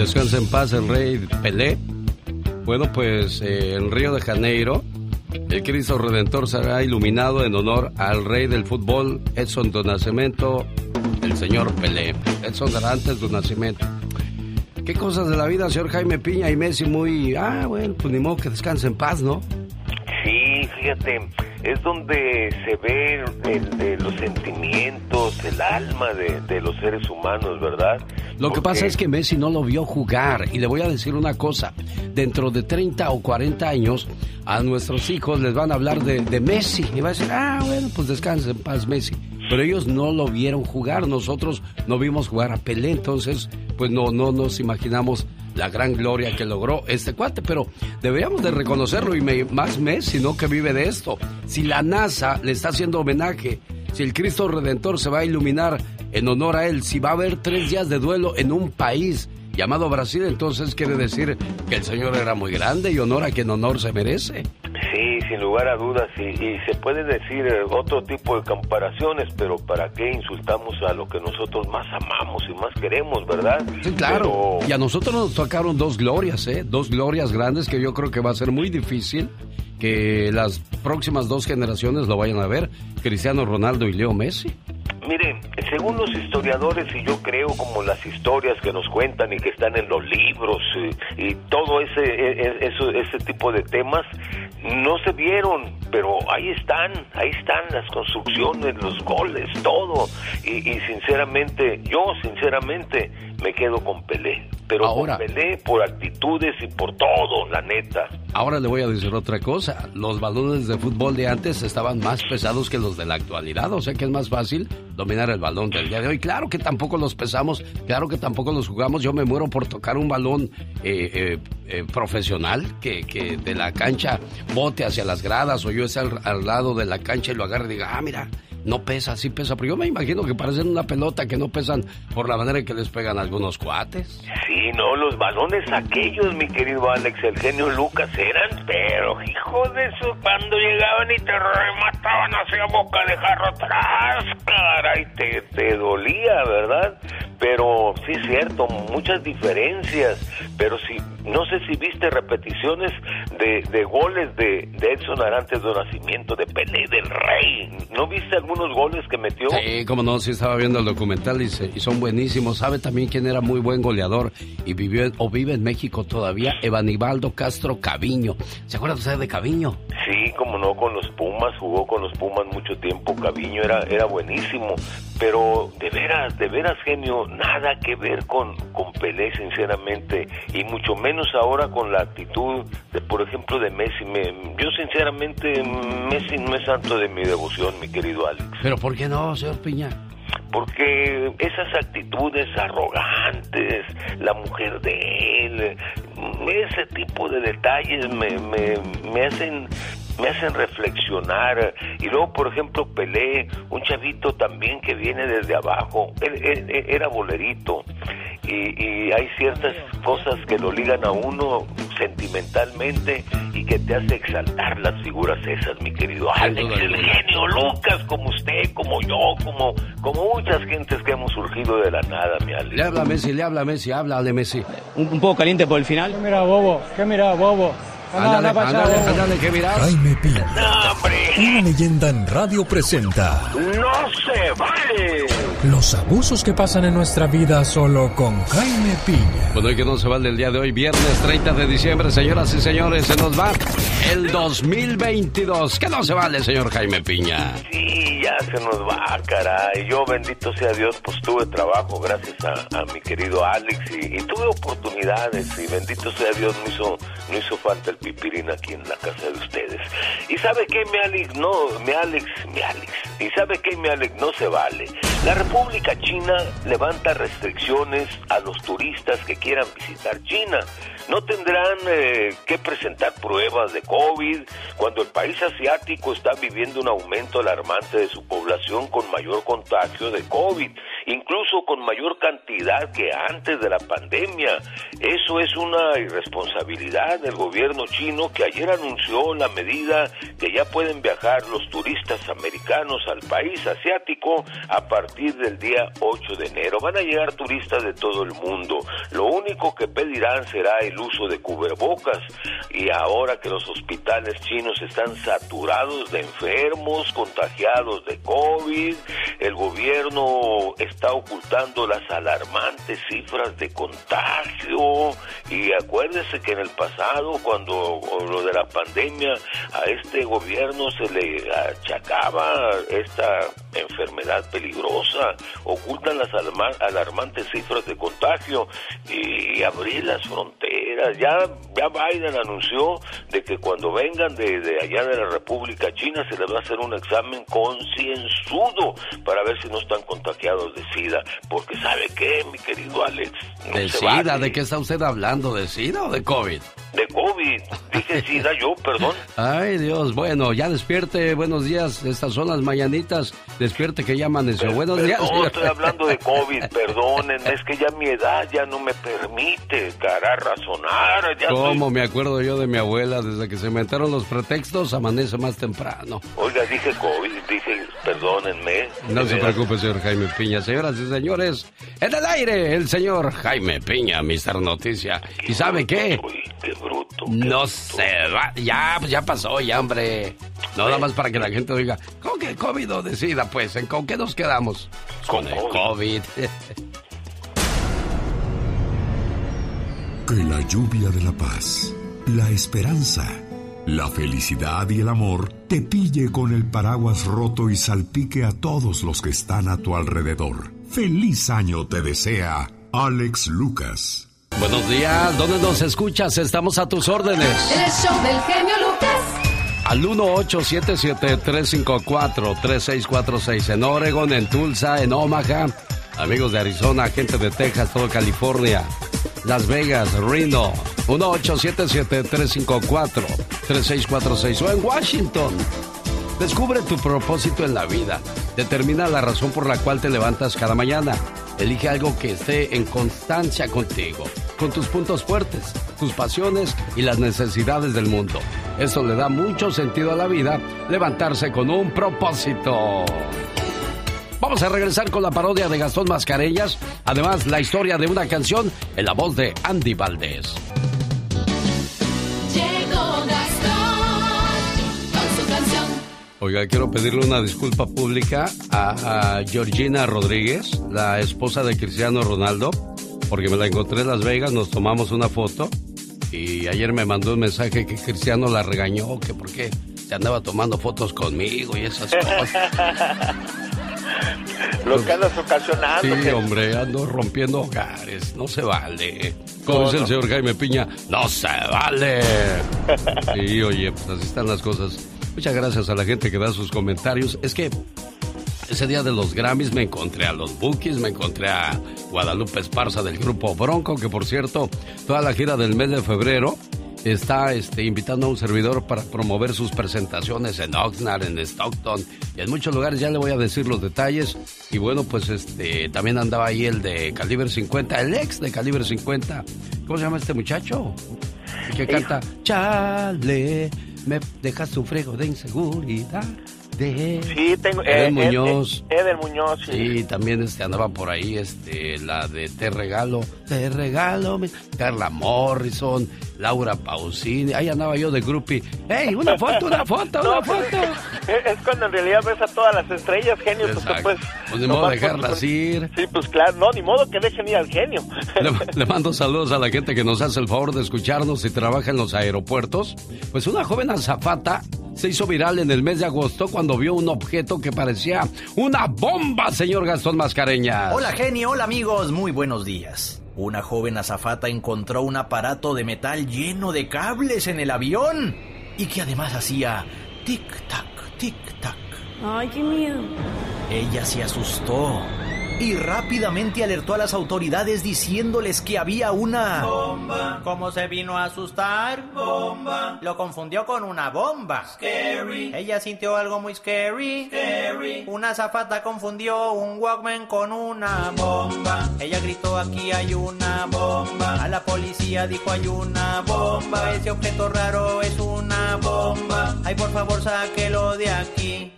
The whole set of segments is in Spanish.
Descansa en paz el rey Pelé. Bueno, pues eh, en Río de Janeiro, el Cristo Redentor será iluminado en honor al rey del fútbol, Edson do Nascimento, el señor Pelé. Edson antes do Nascimento. ¿Qué cosas de la vida, señor Jaime Piña y Messi? Muy. Ah, bueno, pues ni modo que descanse en paz, ¿no? Sí, fíjate, es donde se ve el, de los sentimientos, el alma de, de los seres humanos, ¿verdad? Lo que pasa es que Messi no lo vio jugar. Y le voy a decir una cosa, dentro de 30 o 40 años a nuestros hijos les van a hablar de, de Messi. Y va a decir, ah, bueno, pues descansen en paz Messi. Pero ellos no lo vieron jugar, nosotros no vimos jugar a Pelé, entonces pues no, no nos imaginamos la gran gloria que logró este cuate, pero deberíamos de reconocerlo y me, más Messi, ¿no? Que vive de esto. Si la NASA le está haciendo homenaje, si el Cristo Redentor se va a iluminar en honor a él, si va a haber tres días de duelo en un país llamado Brasil, entonces quiere decir que el Señor era muy grande y honor a quien honor se merece. Sí, sin lugar a dudas, y, y se puede decir eh, otro tipo de comparaciones, pero ¿para qué insultamos a lo que nosotros más amamos y más queremos, verdad? Sí, claro. Y a nosotros nos tocaron dos glorias, ¿eh? Dos glorias grandes que yo creo que va a ser muy difícil que las próximas dos generaciones lo vayan a ver, Cristiano Ronaldo y Leo Messi. Mire, según los historiadores, y yo creo como las historias que nos cuentan y que están en los libros y, y todo ese, e, e- eso, ese tipo de temas, no se vieron, pero ahí están, ahí están las construcciones, los goles, todo. Y, y sinceramente, yo sinceramente me quedo con Pelé. Pero Ahora- con Pelé por actitudes y por todo, la neta. Ahora le voy a decir otra cosa. Los balones de fútbol de antes estaban más pesados que los de la actualidad, o sea que es más fácil dominar el balón del día de hoy. Claro que tampoco los pesamos, claro que tampoco los jugamos. Yo me muero por tocar un balón eh, eh, eh, profesional que, que de la cancha bote hacia las gradas o yo esté al, al lado de la cancha y lo agarre y diga, ah, mira, no pesa, sí pesa. Pero yo me imagino que parecen una pelota que no pesan por la manera en que les pegan algunos cuates. Sí, no, los balones aquellos, mi querido Alex, el genio Lucas, eran, pero hijo de eso, cuando llegaban y te remataban hacia boca de jarro atrás, caray, te, te dolía, ¿verdad? Pero sí es cierto, muchas diferencias, pero sí, no sé si viste repeticiones de, de goles de, de Edson Arantes de Nacimiento, de Pelé, del Rey, ¿no viste algunos goles que metió? Sí, como no, sí estaba viendo el documental y, se- son buenísimos. ¿Sabe también quién era muy buen goleador y vivió o vive en México todavía? Evanibaldo Castro Caviño. ¿Se acuerda usted de Caviño? Sí, como no, con los Pumas, jugó con los Pumas mucho tiempo, Caviño era, era buenísimo, pero de veras, de veras, genio, nada que ver con, con Pelé, sinceramente, y mucho menos ahora con la actitud, de, por ejemplo, de Messi. Me- yo, sinceramente, Messi no es santo de mi devoción, mi querido Alex, ¿Pero por qué no, señor Piña? porque esas actitudes arrogantes, la mujer de él, ese tipo de detalles me, me, me hacen me hacen reflexionar y luego por ejemplo Pelé un chavito también que viene desde abajo él, él- él era bolerito y, y hay ciertas cosas que lo ligan a uno sentimentalmente y que te hace exaltar las figuras esas mi querido Alex el genio Lucas como usted como yo como como muchas gentes que hemos surgido de la nada mi Alex Le habla Messi, le habla Messi, háblale Messi. un, un poco caliente por el final. ¿Qué mira, bobo? ¿Qué mira, bobo? ¿Qué? Jaime Piña. Una leyenda en radio presenta. ¡No se vale! Los abusos que pasan en nuestra vida solo con Jaime Piña. Bueno, y que no se vale el día de hoy, viernes 30 de diciembre, señoras y señores, se nos va el 2022. Que no se vale, señor Jaime Piña. Sí, ya se nos va, caray. Yo, bendito sea Dios, pues tuve trabajo gracias a, mi querido Alex y, tuve oportunidades y bendito sea Dios, no hizo, no hizo falta el pipirín aquí en la casa de ustedes. ¿Y sabe qué, mi Alex? No, mi Alex, mi Alex. ¿Y sabe qué, mi Alex? No se vale. La República China levanta restricciones a los turistas que quieran visitar China. No tendrán eh, que presentar pruebas de COVID cuando el país asiático está viviendo un aumento alarmante de su población con mayor contagio de COVID, incluso con mayor cantidad que antes de la pandemia. Eso es una irresponsabilidad del gobierno chino que ayer anunció la medida que ya pueden viajar los turistas americanos al país asiático a partir del día 8 de enero. Van a llegar turistas de todo el mundo. Lo único que pedirán será el uso de cubrebocas y ahora que los hospitales chinos están saturados de enfermos contagiados de COVID, el gobierno está ocultando las alarmantes cifras de contagio y acuérdese que en el pasado cuando lo de la pandemia a este gobierno se le achacaba esta enfermedad peligrosa, ocultan las alarmantes cifras de contagio y abrir las fronteras. Ya, ya Biden anunció de que cuando vengan de, de allá de la República China se les va a hacer un examen concienzudo para ver si no están contagiados de SIDA. Porque ¿sabe qué, mi querido Alex? ¿De SIDA? ¿De qué está usted hablando? ¿De SIDA o de COVID? De COVID. Dije SIDA yo, perdón. Ay, Dios. Bueno, ya despierte. Buenos días. Estas son las mañanitas. Despierte que ya amaneció. Buenos días. No, estoy hablando de COVID. Perdónenme. Es que ya mi edad ya no me permite, cara, razonar. ¿Cómo me acuerdo yo de mi abuela? Desde que se inventaron los pretextos, amanece más temprano. Oiga, dije COVID. Dije, perdónenme. No se preocupe, señor Jaime Piña. Señoras y señores, en el aire, el señor Jaime Piña, Mister Noticia. ¿Y sabe qué? qué bruto. no se va. Ya, pues ya pasó, ya, hombre. No, nada más para que la gente diga, ¿cómo que COVID o decida? Pues, ¿en con qué nos quedamos? Con, el COVID. que la lluvia de la paz, la esperanza, la felicidad y el amor te pille con el paraguas roto y salpique a todos los que están a tu alrededor. Feliz año te desea Alex Lucas. Buenos días, ¿dónde nos escuchas? Estamos a tus órdenes. El show del genio Lucas. Al 1877-354-3646 en Oregon, en Tulsa, en Omaha. Amigos de Arizona, gente de Texas, todo California. Las Vegas, Reno, 1877-354-3646 o en Washington. Descubre tu propósito en la vida. Determina la razón por la cual te levantas cada mañana. Elige algo que esté en constancia contigo, con tus puntos fuertes, tus pasiones y las necesidades del mundo. Eso le da mucho sentido a la vida, levantarse con un propósito. Vamos a regresar con la parodia de Gastón Mascareñas, además la historia de una canción en la voz de Andy Valdés. Oiga, quiero pedirle una disculpa pública a, Georgina Rodríguez, la esposa de Cristiano Ronaldo, porque me la encontré en Las Vegas, nos tomamos una foto y ayer me mandó un mensaje que Cristiano la regañó, que porque se andaba tomando fotos conmigo y esas cosas. Lo que andas ocasionando. Sí, hombre, ando rompiendo hogares, no se vale. Como dice el señor Jaime Piña, no se vale. Y oye, pues así están las cosas. Muchas gracias a la gente que da sus comentarios. Es que ese día de los Grammys me encontré a los Bookies, me encontré a Guadalupe Esparza del grupo Bronco, que por cierto, toda la gira del mes de febrero está este, invitando a un servidor para promover sus presentaciones en Oxnard, en Stockton y en muchos lugares. Ya le voy a decir los detalles. Y bueno, pues este también andaba ahí el de Calibre 50, el ex de Calibre 50. ¿Cómo se llama este muchacho? que canta Chale, me dejas un frego de inseguridad. De... Sí, tengo... Eden eh, Muñoz. Eden Muñoz, sí. Sí, también este, andaba por ahí, este, la de Te Regalo, Te Regalo, Carla Morrison, Laura Pausini, ahí andaba yo de groupie. ¡Ey, una foto, una foto, una foto! Es cuando en realidad ves a todas las estrellas, genio, porque pues... Pues ni modo dejarlas ir. Sí, pues claro, no, ni modo que dejen ir al genio. Le, mando saludos a la gente que nos hace el favor de escucharnos y trabaja en los aeropuertos. Pues una joven azafata se hizo viral en el mes de agosto cuando vio un objeto que parecía una bomba, señor Gastón Mascareña. Hola genio, hola amigos, muy buenos días. Una joven azafata encontró un aparato de metal lleno de cables en el avión y que además hacía tic-tac, tic-tac. Ay, qué miedo. Ella se asustó y rápidamente alertó a las autoridades diciéndoles que había una bomba. ¿Cómo se vino a asustar? Bomba. Lo confundió con una bomba. Scary. Ella sintió algo muy scary. Scary. Una zafata confundió un Walkman con una bomba. Ella gritó aquí hay una bomba. A la policía dijo hay una bomba. Ese objeto raro es una bomba. Ay, por favor, sáquelo de aquí.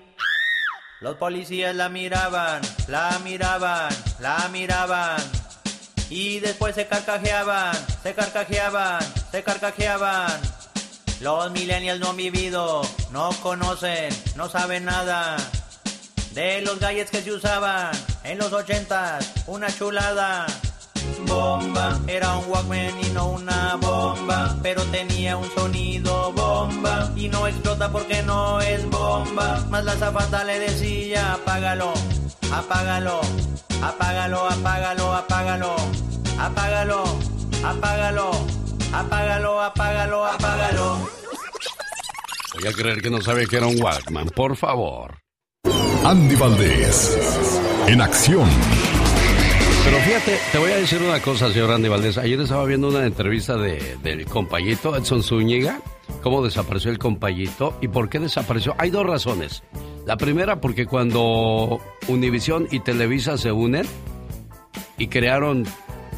Los policías la miraban, la miraban, la miraban. Y después se carcajeaban, se carcajeaban, se carcajeaban. Los millennials no han vivido, no conocen, no saben nada. De los gadgets que se usaban en los ochentas, una chulada bomba. Era un Walkman y no una bomba, pero tenía un sonido bomba. Y no explota porque no es bomba. Más la zapata le decía, apágalo, apágalo, apágalo, apágalo, apágalo, apágalo, apágalo, apágalo, apágalo, apágalo. Voy a creer que no sabe que era un Walkman, por favor. Andy Valdés, en acción. Pero fíjate, te voy a decir una cosa, señor Andy Valdés. Ayer estaba viendo una entrevista de, del compayito Edson Zúñiga, cómo desapareció el compayito y por qué desapareció. Hay dos razones. La primera, porque cuando Univisión y Televisa se unen y crearon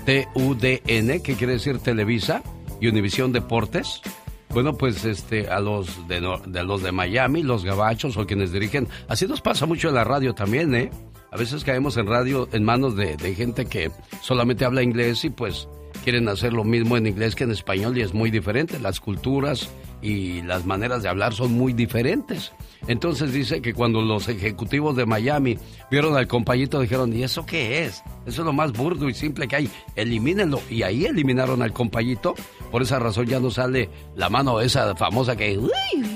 TUDN, que quiere decir Televisa, y Univisión Deportes, bueno, pues este, a los de, de, los de Miami, los gabachos o quienes dirigen, así nos pasa mucho en la radio también, ¿eh? A veces caemos en radio en manos de, gente que solamente habla inglés y pues quieren hacer lo mismo en inglés que en español y es muy diferente. Las culturas y las maneras de hablar son muy diferentes. Entonces dice que cuando los ejecutivos de Miami vieron al compañito dijeron, ¿y eso qué es? Eso es lo más burdo y simple que hay. Elimínenlo. Y ahí eliminaron al compañito. Por esa razón ya no sale la mano esa famosa que...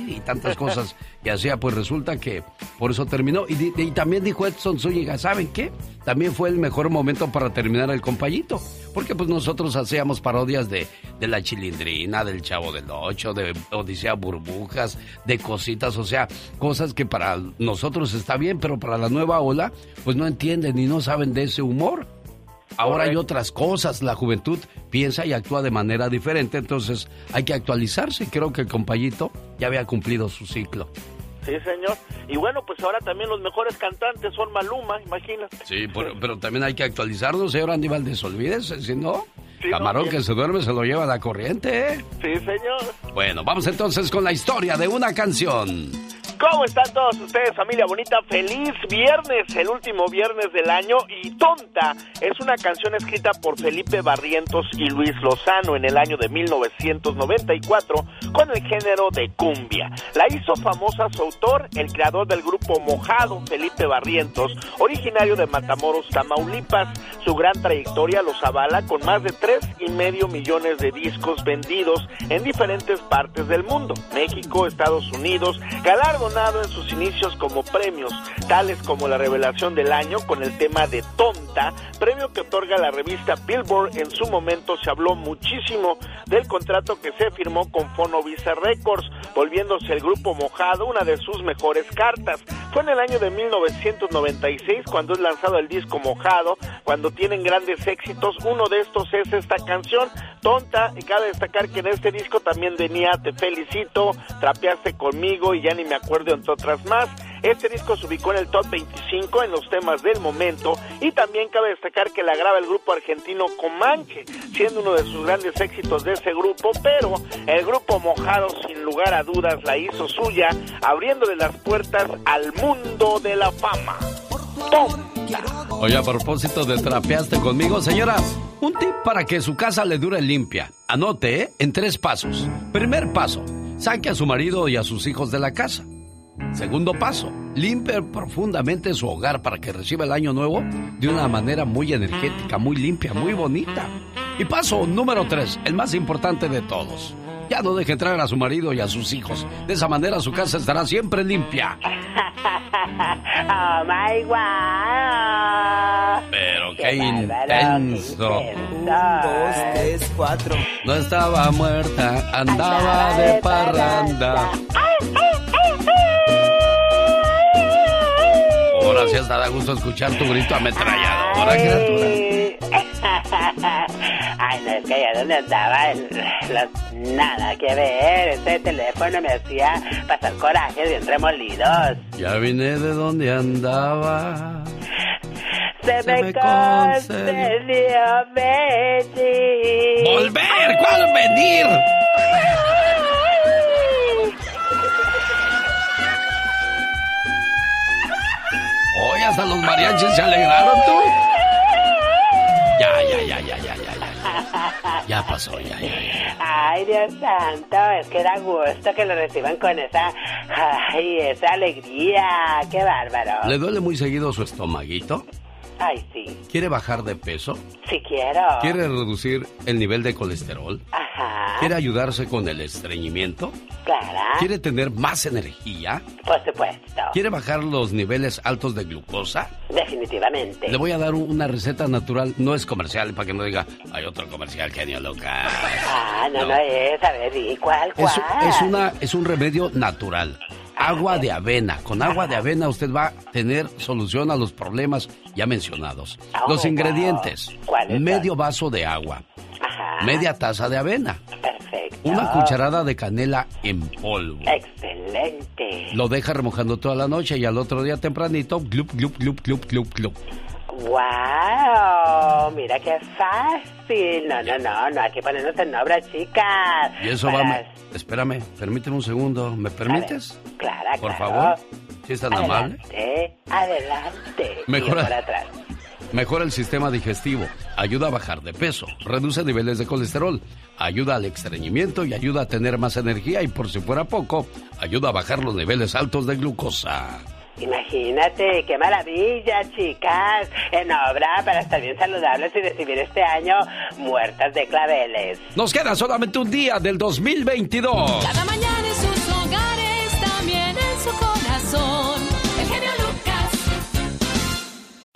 y tantas cosas que hacía. Pues resulta que por eso terminó. Y, y también dijo Edson Zúñiga, ¿saben qué? También fue el mejor momento para terminar el compañito. Porque pues nosotros hacíamos parodias de, de la chilindrina, del chavo del ocho, de Odisea Burbujas, de cositas. O sea, cosas que para nosotros está bien, pero para la nueva ola, pues no entienden y no saben de ese humor. Ahora hay otras cosas, la juventud piensa y actúa de manera diferente, entonces hay que actualizarse. Creo que el compañito ya había cumplido su ciclo. Sí, señor. Y bueno, pues ahora también los mejores cantantes son Maluma, imagínate. Sí, pero, también hay que actualizarnos, señor Andy Valdés, olvídese, si no... Camarón que se duerme se lo lleva la corriente, ¿eh? Sí, señor. Bueno, vamos entonces con la historia de una canción. ¿Cómo están todos ustedes, familia bonita? Feliz viernes, el último viernes del año. Y Tonta es una canción escrita por Felipe Barrientos y Luis Lozano en el año de 1994 con el género de cumbia. La hizo famosa su autor, el creador del grupo Mojado, Felipe Barrientos, originario de Matamoros, Tamaulipas. Su gran trayectoria los avala con más de tres y medio millones de discos vendidos en diferentes partes del mundo. México, Estados Unidos, en sus inicios como premios, tales como la revelación del año con el tema de Tonta, premio que otorga la revista Billboard. En su momento se habló muchísimo del contrato que se firmó con Fonovisa Records, volviéndose el grupo Mojado una de sus mejores cartas. Fue en el año de 1996 cuando es lanzado el disco Mojado, cuando tienen grandes éxitos. Uno de estos es esta canción, Tonta, y cabe destacar que en este disco también venía Te felicito, Trapeaste conmigo y ya ni me acuerdo entre otras más. Este disco se ubicó en el top 25 en los temas del momento y también cabe destacar que la graba el grupo argentino Comanche, siendo uno de sus grandes éxitos de ese grupo, pero el grupo Mojado sin lugar a dudas la hizo suya, abriéndole las puertas al mundo de la fama. Oye, a propósito de trapeaste conmigo, señora, un tip para que su casa le dure limpia. Anote, ¿eh? En tres pasos. Primer paso, saque a su marido y a sus hijos de la casa. Segundo paso, limpie profundamente su hogar para que reciba el año nuevo de una manera muy energética, muy limpia, muy bonita. Y paso número tres, el más importante de todos. Ya no deje entrar a su marido y a sus hijos. De esa manera su casa estará siempre limpia. oh my God. Pero qué, intenso. Un, dos, tres, cuatro. No estaba muerta, andaba, de, parranda. Ahora sí hasta da gusto escuchar tu grito ametralladora, criatura. Ay, no, es que allá donde andaba, nada que ver. Ese teléfono me hacía pasar coraje bien remolidos. Ya vine de donde andaba. Se, me, me concedió venir. ¡Volver! ¿Cuál venir? Hasta los mariachis se alegraron tú. Ya, ya, ya, ya, ya, ya, ya. Ya pasó, ya, ya, ya. Ay, Dios santo, es que da gusto que lo reciban con esa, ay, esa alegría. Qué bárbaro. ¿Le duele muy seguido su estomaguito? Ay, sí. ¿Quiere bajar de peso? Sí quiero. ¿Quiere reducir el nivel de colesterol? Ajá. ¿Quiere ayudarse con el estreñimiento? Claro. ¿Quiere tener más energía? Por supuesto. ¿Quiere bajar los niveles altos de glucosa? Definitivamente. Le voy a dar una receta natural, no es comercial, para que no diga, hay otro comercial, genio loca. Ah, no, no, es, a ver, ¿y cuál, cuál? Es, es, una, es un remedio natural agua de avena. Con agua de avena usted va a tener solución a los problemas ya mencionados. los ingredientes. Medio vaso de agua. Media taza de avena. Perfecto. Una cucharada de canela en polvo. Excelente. Lo deja remojando toda la noche y al otro día tempranito, glup, glup, glup, glup, glup, glup. ¡Wow! Mira qué fácil. No, no, no, no hay que ponernos en obra, chicas. Y eso va. Espérame, permíteme un segundo. ¿Me permites? claro, Por favor. Si es tan amable. Adelante. Mejora, atrás. mejora el sistema digestivo, ayuda a bajar de peso, reduce niveles de colesterol, ayuda al estreñimiento y ayuda a tener más energía y por si fuera poco, ayuda a bajar los niveles altos de glucosa. Imagínate, qué maravilla, chicas. En obra para estar bien saludables y recibir este año muertas de claveles. Nos queda solamente un día del 2022. Cada mañana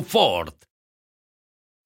Ford.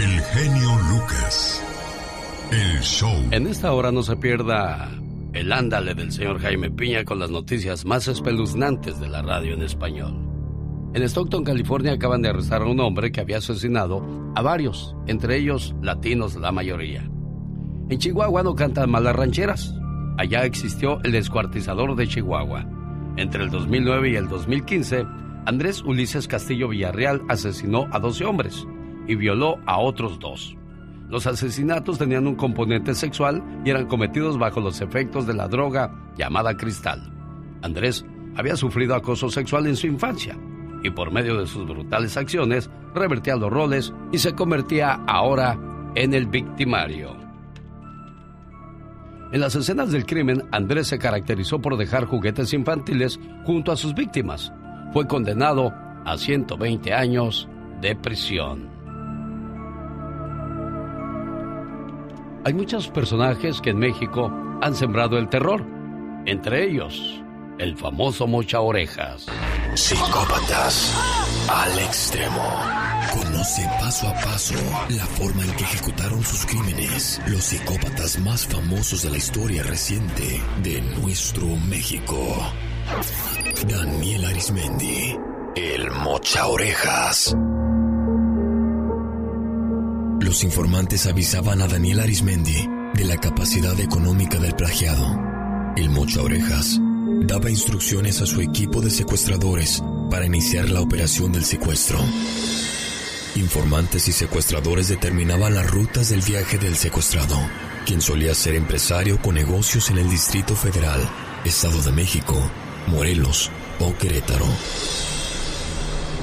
El genio Lucas. El show. En esta hora no se pierda el ándale del señor Jaime Piña con las noticias más espeluznantes de la radio en español. En Stockton, California, acaban de arrestar a un hombre que había asesinado a varios, entre ellos latinos la mayoría. En Chihuahua no cantan malas rancheras. Allá existió el descuartizador de Chihuahua. Entre el 2009 y el 2015, Andrés Ulises Castillo Villarreal asesinó a 12 hombres y violó a otros dos. Los asesinatos tenían un componente sexual y eran cometidos bajo los efectos de la droga llamada cristal. Andrés había sufrido acoso sexual en su infancia y por medio de sus brutales acciones revertía los roles y se convertía ahora en el victimario. En las escenas del crimen, Andrés se caracterizó por dejar juguetes infantiles junto a sus víctimas. Fue condenado a 120 años de prisión. Hay muchos personajes que en México han sembrado el terror, entre ellos el famoso Mocha Orejas. Psicópatas al extremo. Conoce paso a paso la forma en que ejecutaron sus crímenes los psicópatas más famosos de la historia reciente de nuestro México. Daniel Arismendi, el Mocha Orejas. Los informantes avisaban a Daniel Arismendi de la capacidad económica del plagiado. El Mocha Orejas daba instrucciones a su equipo de secuestradores para iniciar la operación del secuestro. Informantes y secuestradores determinaban las rutas del viaje del secuestrado, quien solía ser empresario con negocios en el Distrito Federal, Estado de México, Morelos o Querétaro.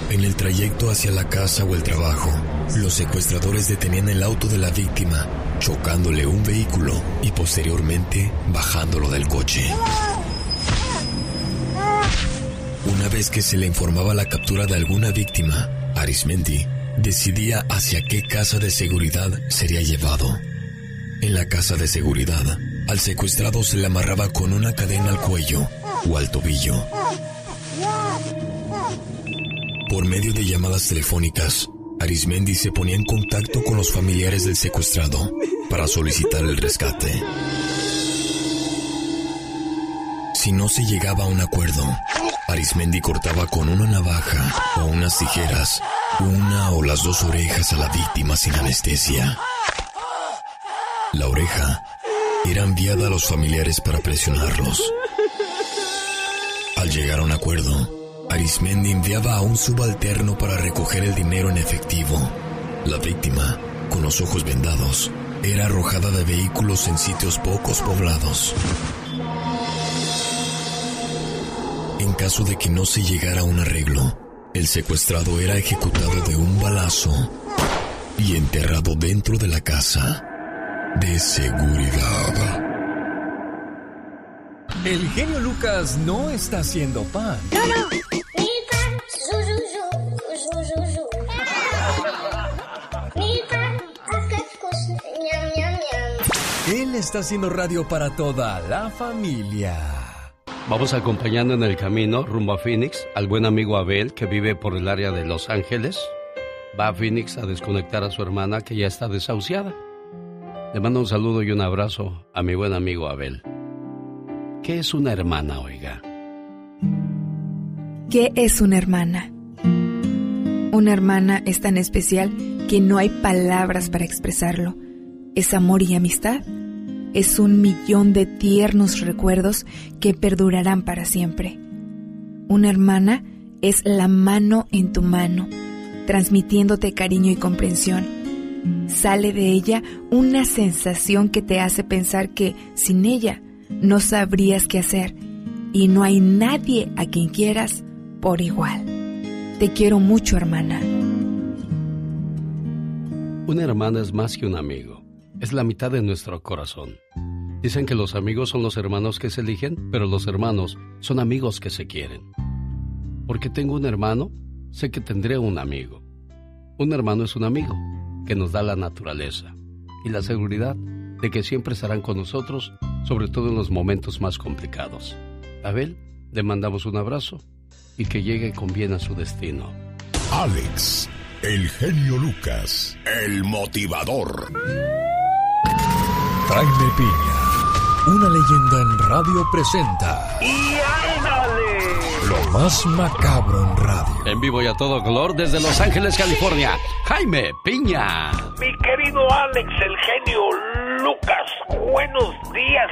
En el trayecto hacia la casa o el trabajo, los secuestradores detenían el auto de la víctima, chocándole un vehículo y posteriormente bajándolo del coche. Una vez que se le informaba la captura de alguna víctima, Arismendi decidía hacia qué casa de seguridad sería llevado. En la casa de seguridad, al secuestrado se le amarraba con una cadena al cuello o al tobillo. Por medio de llamadas telefónicas, Arismendi se ponía en contacto con los familiares del secuestrado para solicitar el rescate. Si no se llegaba a un acuerdo, Arismendi cortaba con una navaja o unas tijeras una o las dos orejas a la víctima sin anestesia. La oreja era enviada a los familiares para presionarlos. Al llegar a un acuerdo, Arismendi enviaba a un subalterno para recoger el dinero en efectivo. La víctima, con los ojos vendados, era arrojada de vehículos en sitios pocos poblados. En caso de que no se llegara a un arreglo, el secuestrado era ejecutado de un balazo y enterrado dentro de la casa de seguridad. El genio Lucas no está haciendo pan. Él está haciendo radio para toda la familia. Vamos acompañando en el camino rumbo a Phoenix al buen amigo Abel que vive por el área de Los Ángeles. Va a Phoenix a desconectar a su hermana que ya está desahuciada. Le mando un saludo y un abrazo a mi buen amigo Abel. ¿Qué es una hermana, oiga? ¿Qué es una hermana? Una hermana es tan especial que no hay palabras para expresarlo. Es amor y amistad. Es un millón de tiernos recuerdos que perdurarán para siempre. Una hermana es la mano en tu mano, transmitiéndote cariño y comprensión. Sale de ella una sensación que te hace pensar que sin ella no sabrías qué hacer y no hay nadie a quien quieras por igual. Te quiero mucho, hermana. Una hermana es más que un amigo, es la mitad de nuestro corazón. Dicen que los amigos son los hermanos que se eligen, pero los hermanos son amigos que se quieren. Porque tengo un hermano, sé que tendré un amigo. Un hermano es un amigo que nos da la naturaleza y la seguridad de que siempre estarán con nosotros, sobre todo en los momentos más complicados. Abel, le mandamos un abrazo y que llegue con bien a su destino. Alex, el genio Lucas, el motivador. Jaime Piña, una leyenda en radio presenta. ¡Y ándale! Lo más macabro en radio. En vivo y a todo color desde Los Ángeles, California, Jaime Piña. Mi querido Alex, el genio Lucas, buenos días.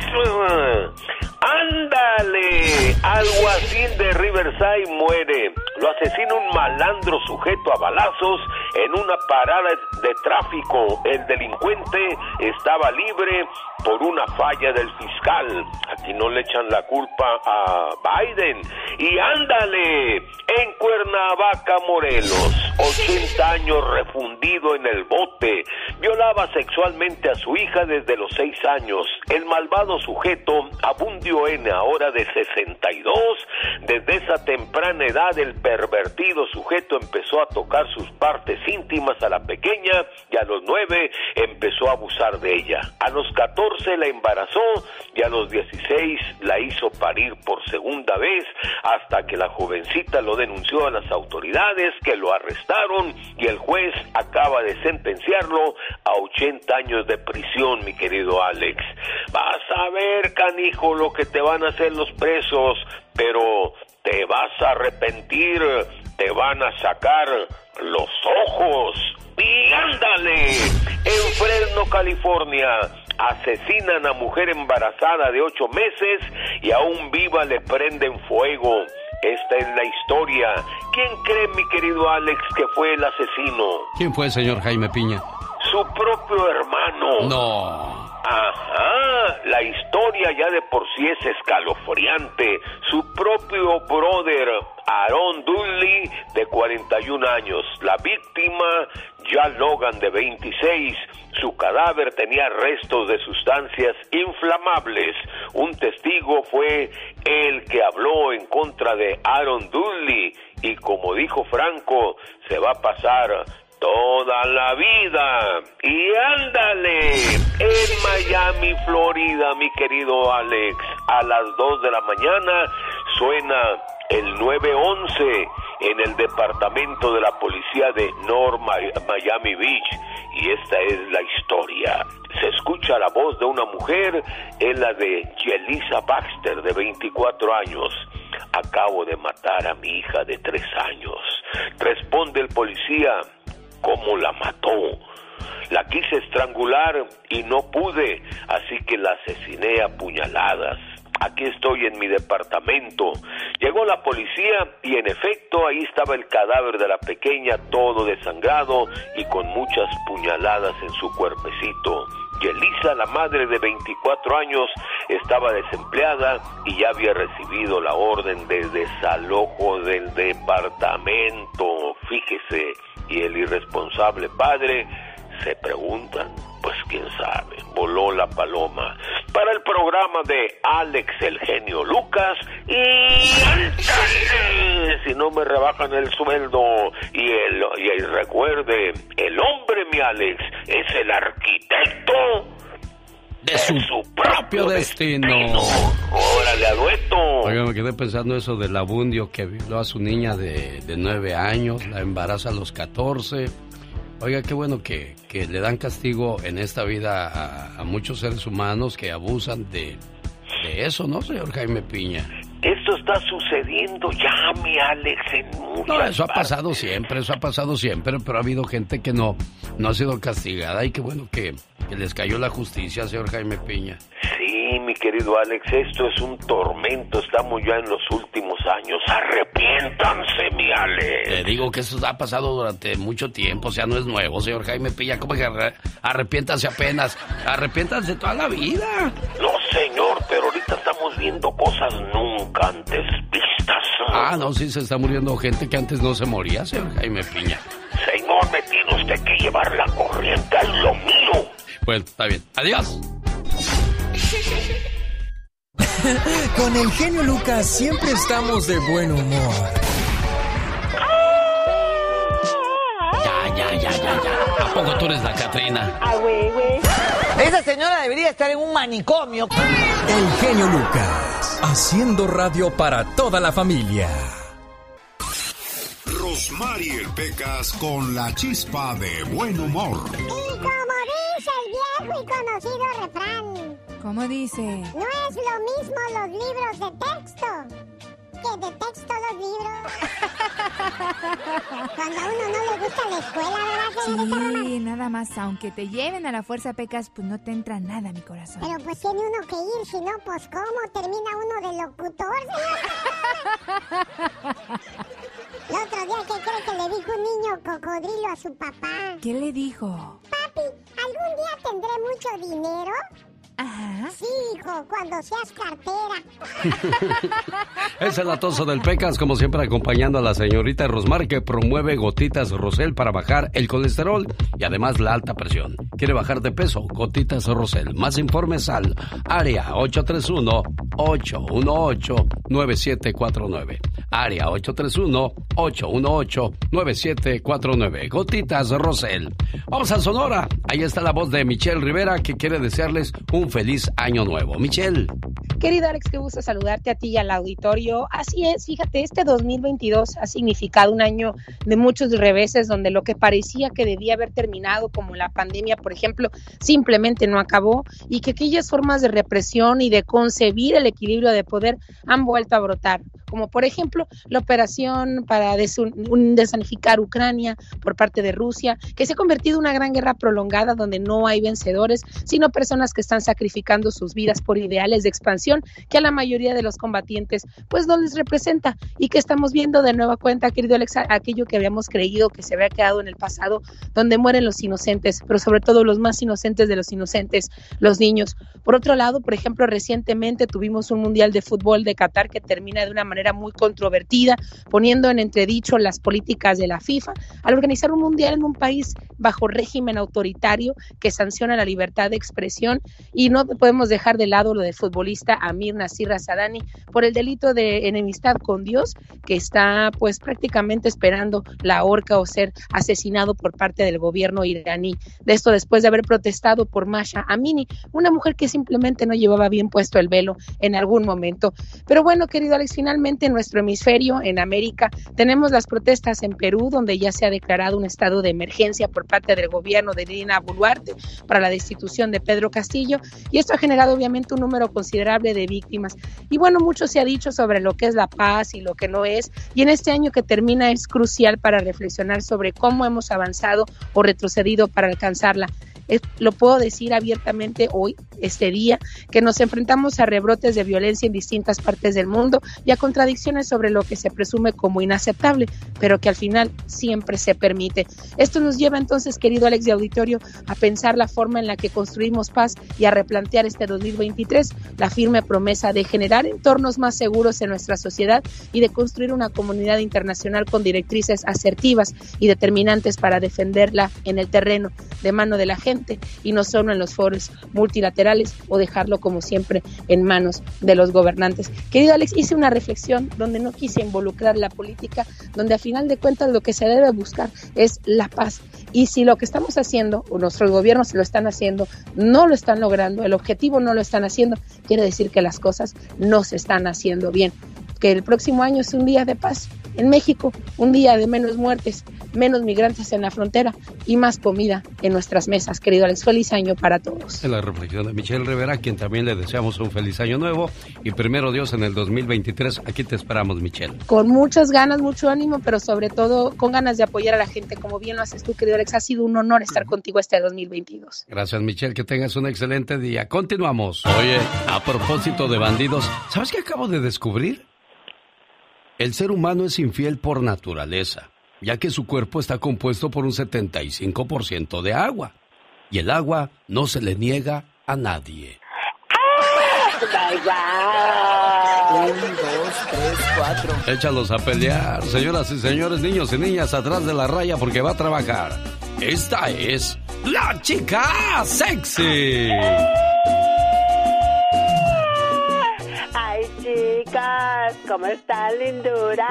¡Ándale! Alguacil de Riverside muere. Lo asesina un malandro sujeto a balazos en una parada de tráfico. El delincuente estaba libre por una falla del fiscal. Aquí no le echan la culpa a Biden. Y ándale, en Cuernavaca, Morelos, 80 años refundido en el bote, violaba sexualmente a su hija desde los 6 años. El malvado sujeto, Abundio N, ahora de 62, desde esa temprana edad el pervertido sujeto empezó a tocar sus partes íntimas a la pequeña y a los 9 empezó a abusar de ella. A los 14 la embarazó y a los 16 la hizo parir por segunda vez hasta que la jovencita lo denunció a las autoridades que lo arrestaron y el juez acaba de sentenciarlo a 80 años de prisión, mi querido Alex. Vas a ver, canijo, lo que te van a hacer los presos, pero te vas a arrepentir, te van a sacar los ojos. Y ándale, en Fresno, California, asesinan a mujer embarazada de ocho meses y aún viva le prenden fuego. Esta es la historia. ¿Quién cree, mi querido Alex, que fue el asesino? ¿Quién fue el señor Jaime Piña? Su propio hermano. No. Ajá, la historia ya de por sí es escalofriante. Su propio brother, Aaron Dudley, de 41 años. La víctima, ya Logan, de 26. Su cadáver tenía restos de sustancias inflamables. Un testigo fue el que habló en contra de Aaron Dudley. Y como dijo Franco, se va a pasar toda la vida. Y ándale, en Miami, Florida, mi querido Alex, a las 2 de la mañana suena el 911 en el departamento de la policía de North Miami Beach. Y esta es la historia. Se escucha la voz de una mujer, es la de Yelisa Baxter, de 24 años. Acabo de matar a mi hija de 3 años. Responde el policía, cómo la mató. La quise estrangular y no pude, así que la asesiné a puñaladas. Aquí estoy en mi departamento. Llegó la policía y en efecto ahí estaba el cadáver de la pequeña todo desangrado y con muchas puñaladas en su cuerpecito. Y Elisa, la madre de 24 años, estaba desempleada y ya había recibido la orden de desalojo del departamento. Fíjese, y el irresponsable padre se preguntan, pues quién sabe, voló la paloma. Para el programa de Alex el genio Lucas y si no me rebajan el sueldo y el y recuerde, el hombre mi Alex es el arquitecto de su, propio destino. Órale, adueto. Oiga, me quedé pensando eso del abundio que violó a su niña de, de 9 años, la embaraza a los 14 Oiga, qué bueno que, le dan castigo en esta vida a, muchos seres humanos que abusan de, de eso, ¿no, señor Jaime Piña? Esto está sucediendo ya, mi Alex, en muchas No, eso ha pasado siempre, eso ha pasado siempre, pero ha habido gente que no, no ha sido castigada y qué bueno que, que les cayó la justicia, señor Jaime Piña. Sí, mi querido Alex, esto es un tormento, estamos ya en los últimos años. Arrepiéntanse, mi Alex. Te digo que eso ha pasado durante mucho tiempo, o sea, no es nuevo, señor Jaime Piña, ¿cómo que arrepiéntanse apenas? Arrepiéntanse toda la vida. No, señor, pero ahorita estamos viendo cosas nunca antes vistas. Ah, no, sí se está muriendo gente que antes no se moría, señor Jaime Piña. Señor, me tiene usted que llevar la corriente a lo mío. Bueno, está bien. Adiós. Con el genio Lucas siempre estamos de buen humor. Ya, ya, ya, ya, ya. ¿A poco tú eres la Catrina? Ah, güey, güey. Esa señora debería estar en un manicomio. El genio Lucas, haciendo radio para toda la familia. Rosmarie Pecas con la chispa de buen humor. Y como dice el viejo y conocido refrán. ¿Cómo dice? No es lo mismo los libros de texto que detesto los libros. Cuando a uno no le gusta la escuela, ¿verdad, señorita Román? Sí, nada más, aunque te lleven a la fuerza pecas, pues no te entra nada, mi corazón. Pero pues tiene uno que ir, si no, pues ¿cómo termina uno de locutor? El otro día, ¿qué cree que le dijo un niño cocodrilo a su papá? ¿Qué le dijo? Papi, ¿algún día tendré mucho dinero? Ajá. Sí, hijo, cuando seas cartera. Es el atoso del Pecas, como siempre, acompañando a la señorita Rosmar, que promueve gotitas Rosel para bajar el colesterol y además la alta presión. ¿Quiere bajar de peso? Gotitas Rosel. Más informes al área 831-818-9749. Área 831-818-9749. Gotitas Rosel. Vamos a Sonora. Ahí está la voz de Michelle Rivera, que quiere desearles un feliz año nuevo. Michelle. Querido Alex, qué gusto saludarte a ti y al auditorio. Así es, fíjate, este 2022 ha significado un año de muchos reveses donde lo que parecía que debía haber terminado, como la pandemia, por ejemplo, simplemente no acabó y que aquellas formas de represión y de concebir el equilibrio de poder han vuelto a brotar como por ejemplo la operación para desanificar Ucrania por parte de Rusia, que se ha convertido en una gran guerra prolongada donde no hay vencedores, sino personas que están sacrificando sus vidas por ideales de expansión que a la mayoría de los combatientes pues no les representa y que estamos viendo de nueva cuenta, querido Alexa, aquello que habíamos creído que se había quedado en el pasado, donde mueren los inocentes, pero sobre todo los más inocentes de los inocentes, los niños. Por otro lado, por ejemplo, recientemente tuvimos un Mundial de Fútbol de Qatar que termina de una manera muy controvertida, poniendo en entredicho las políticas de la FIFA al organizar un mundial en un país bajo régimen autoritario que sanciona la libertad de expresión y no podemos dejar de lado lo del futbolista Amir Nasir Sadani por el delito de enemistad con Dios que está pues prácticamente esperando la horca o ser asesinado por parte del gobierno iraní. De esto después de haber protestado por Masha Amini, una mujer que simplemente no llevaba bien puesto el velo en algún momento. Pero bueno, querido Alex, finalmente en nuestro hemisferio, en América, tenemos las protestas en Perú, donde ya se ha declarado un estado de emergencia por parte del gobierno de Dina Boluarte para la destitución de Pedro Castillo, y esto ha generado obviamente un número considerable de víctimas. Y bueno, mucho se ha dicho sobre lo que es la paz y lo que no es, y en este año que termina es crucial para reflexionar sobre cómo hemos avanzado o retrocedido para alcanzarla lo puedo decir abiertamente hoy, este día, que nos enfrentamos a rebrotes de violencia en distintas partes del mundo y a contradicciones sobre lo que se presume como inaceptable, pero que al final siempre se permite. Esto nos lleva entonces, querido Alex de Auditorio, a pensar la forma en la que construimos paz y a replantear este 2023 la firme promesa de generar entornos más seguros en nuestra sociedad y de construir una comunidad internacional con directrices asertivas y determinantes para defenderla en el terreno de mano de la gente y no solo en los foros multilaterales o dejarlo como siempre en manos de los gobernantes. Querido Alex, hice una reflexión donde no quise involucrar la política, donde a final de cuentas lo que se debe buscar es la paz. Y si lo que estamos haciendo, o nuestros gobiernos lo están haciendo, no lo están logrando, el objetivo no lo están haciendo, quiere decir que las cosas no se están haciendo bien. Que el próximo año es un día de paz en México, un día de menos muertes, menos migrantes en la frontera y más comida en nuestras mesas. Querido Alex, feliz año para todos. En la reflexión de Michelle Rivera, quien también le deseamos un feliz año nuevo y primero Dios en el 2023. Aquí te esperamos, Michelle. Con muchas ganas, mucho ánimo, pero sobre todo con ganas de apoyar a la gente, como bien lo haces tú, querido Alex. Ha sido un honor estar contigo este 2022. Gracias, Michelle. Que tengas un excelente día. Continuamos. Oye, a propósito de bandidos, ¿sabes qué acabo de descubrir? El ser humano es infiel por naturaleza ya que su cuerpo está compuesto por un 75% de agua. Y el agua no se le niega a nadie. Un, dos, tres, cuatro. Échalos a pelear, señoras y señores, niños y niñas, atrás de la raya porque va a trabajar. Esta es la chica sexy. Chicas, ¿cómo están, linduras?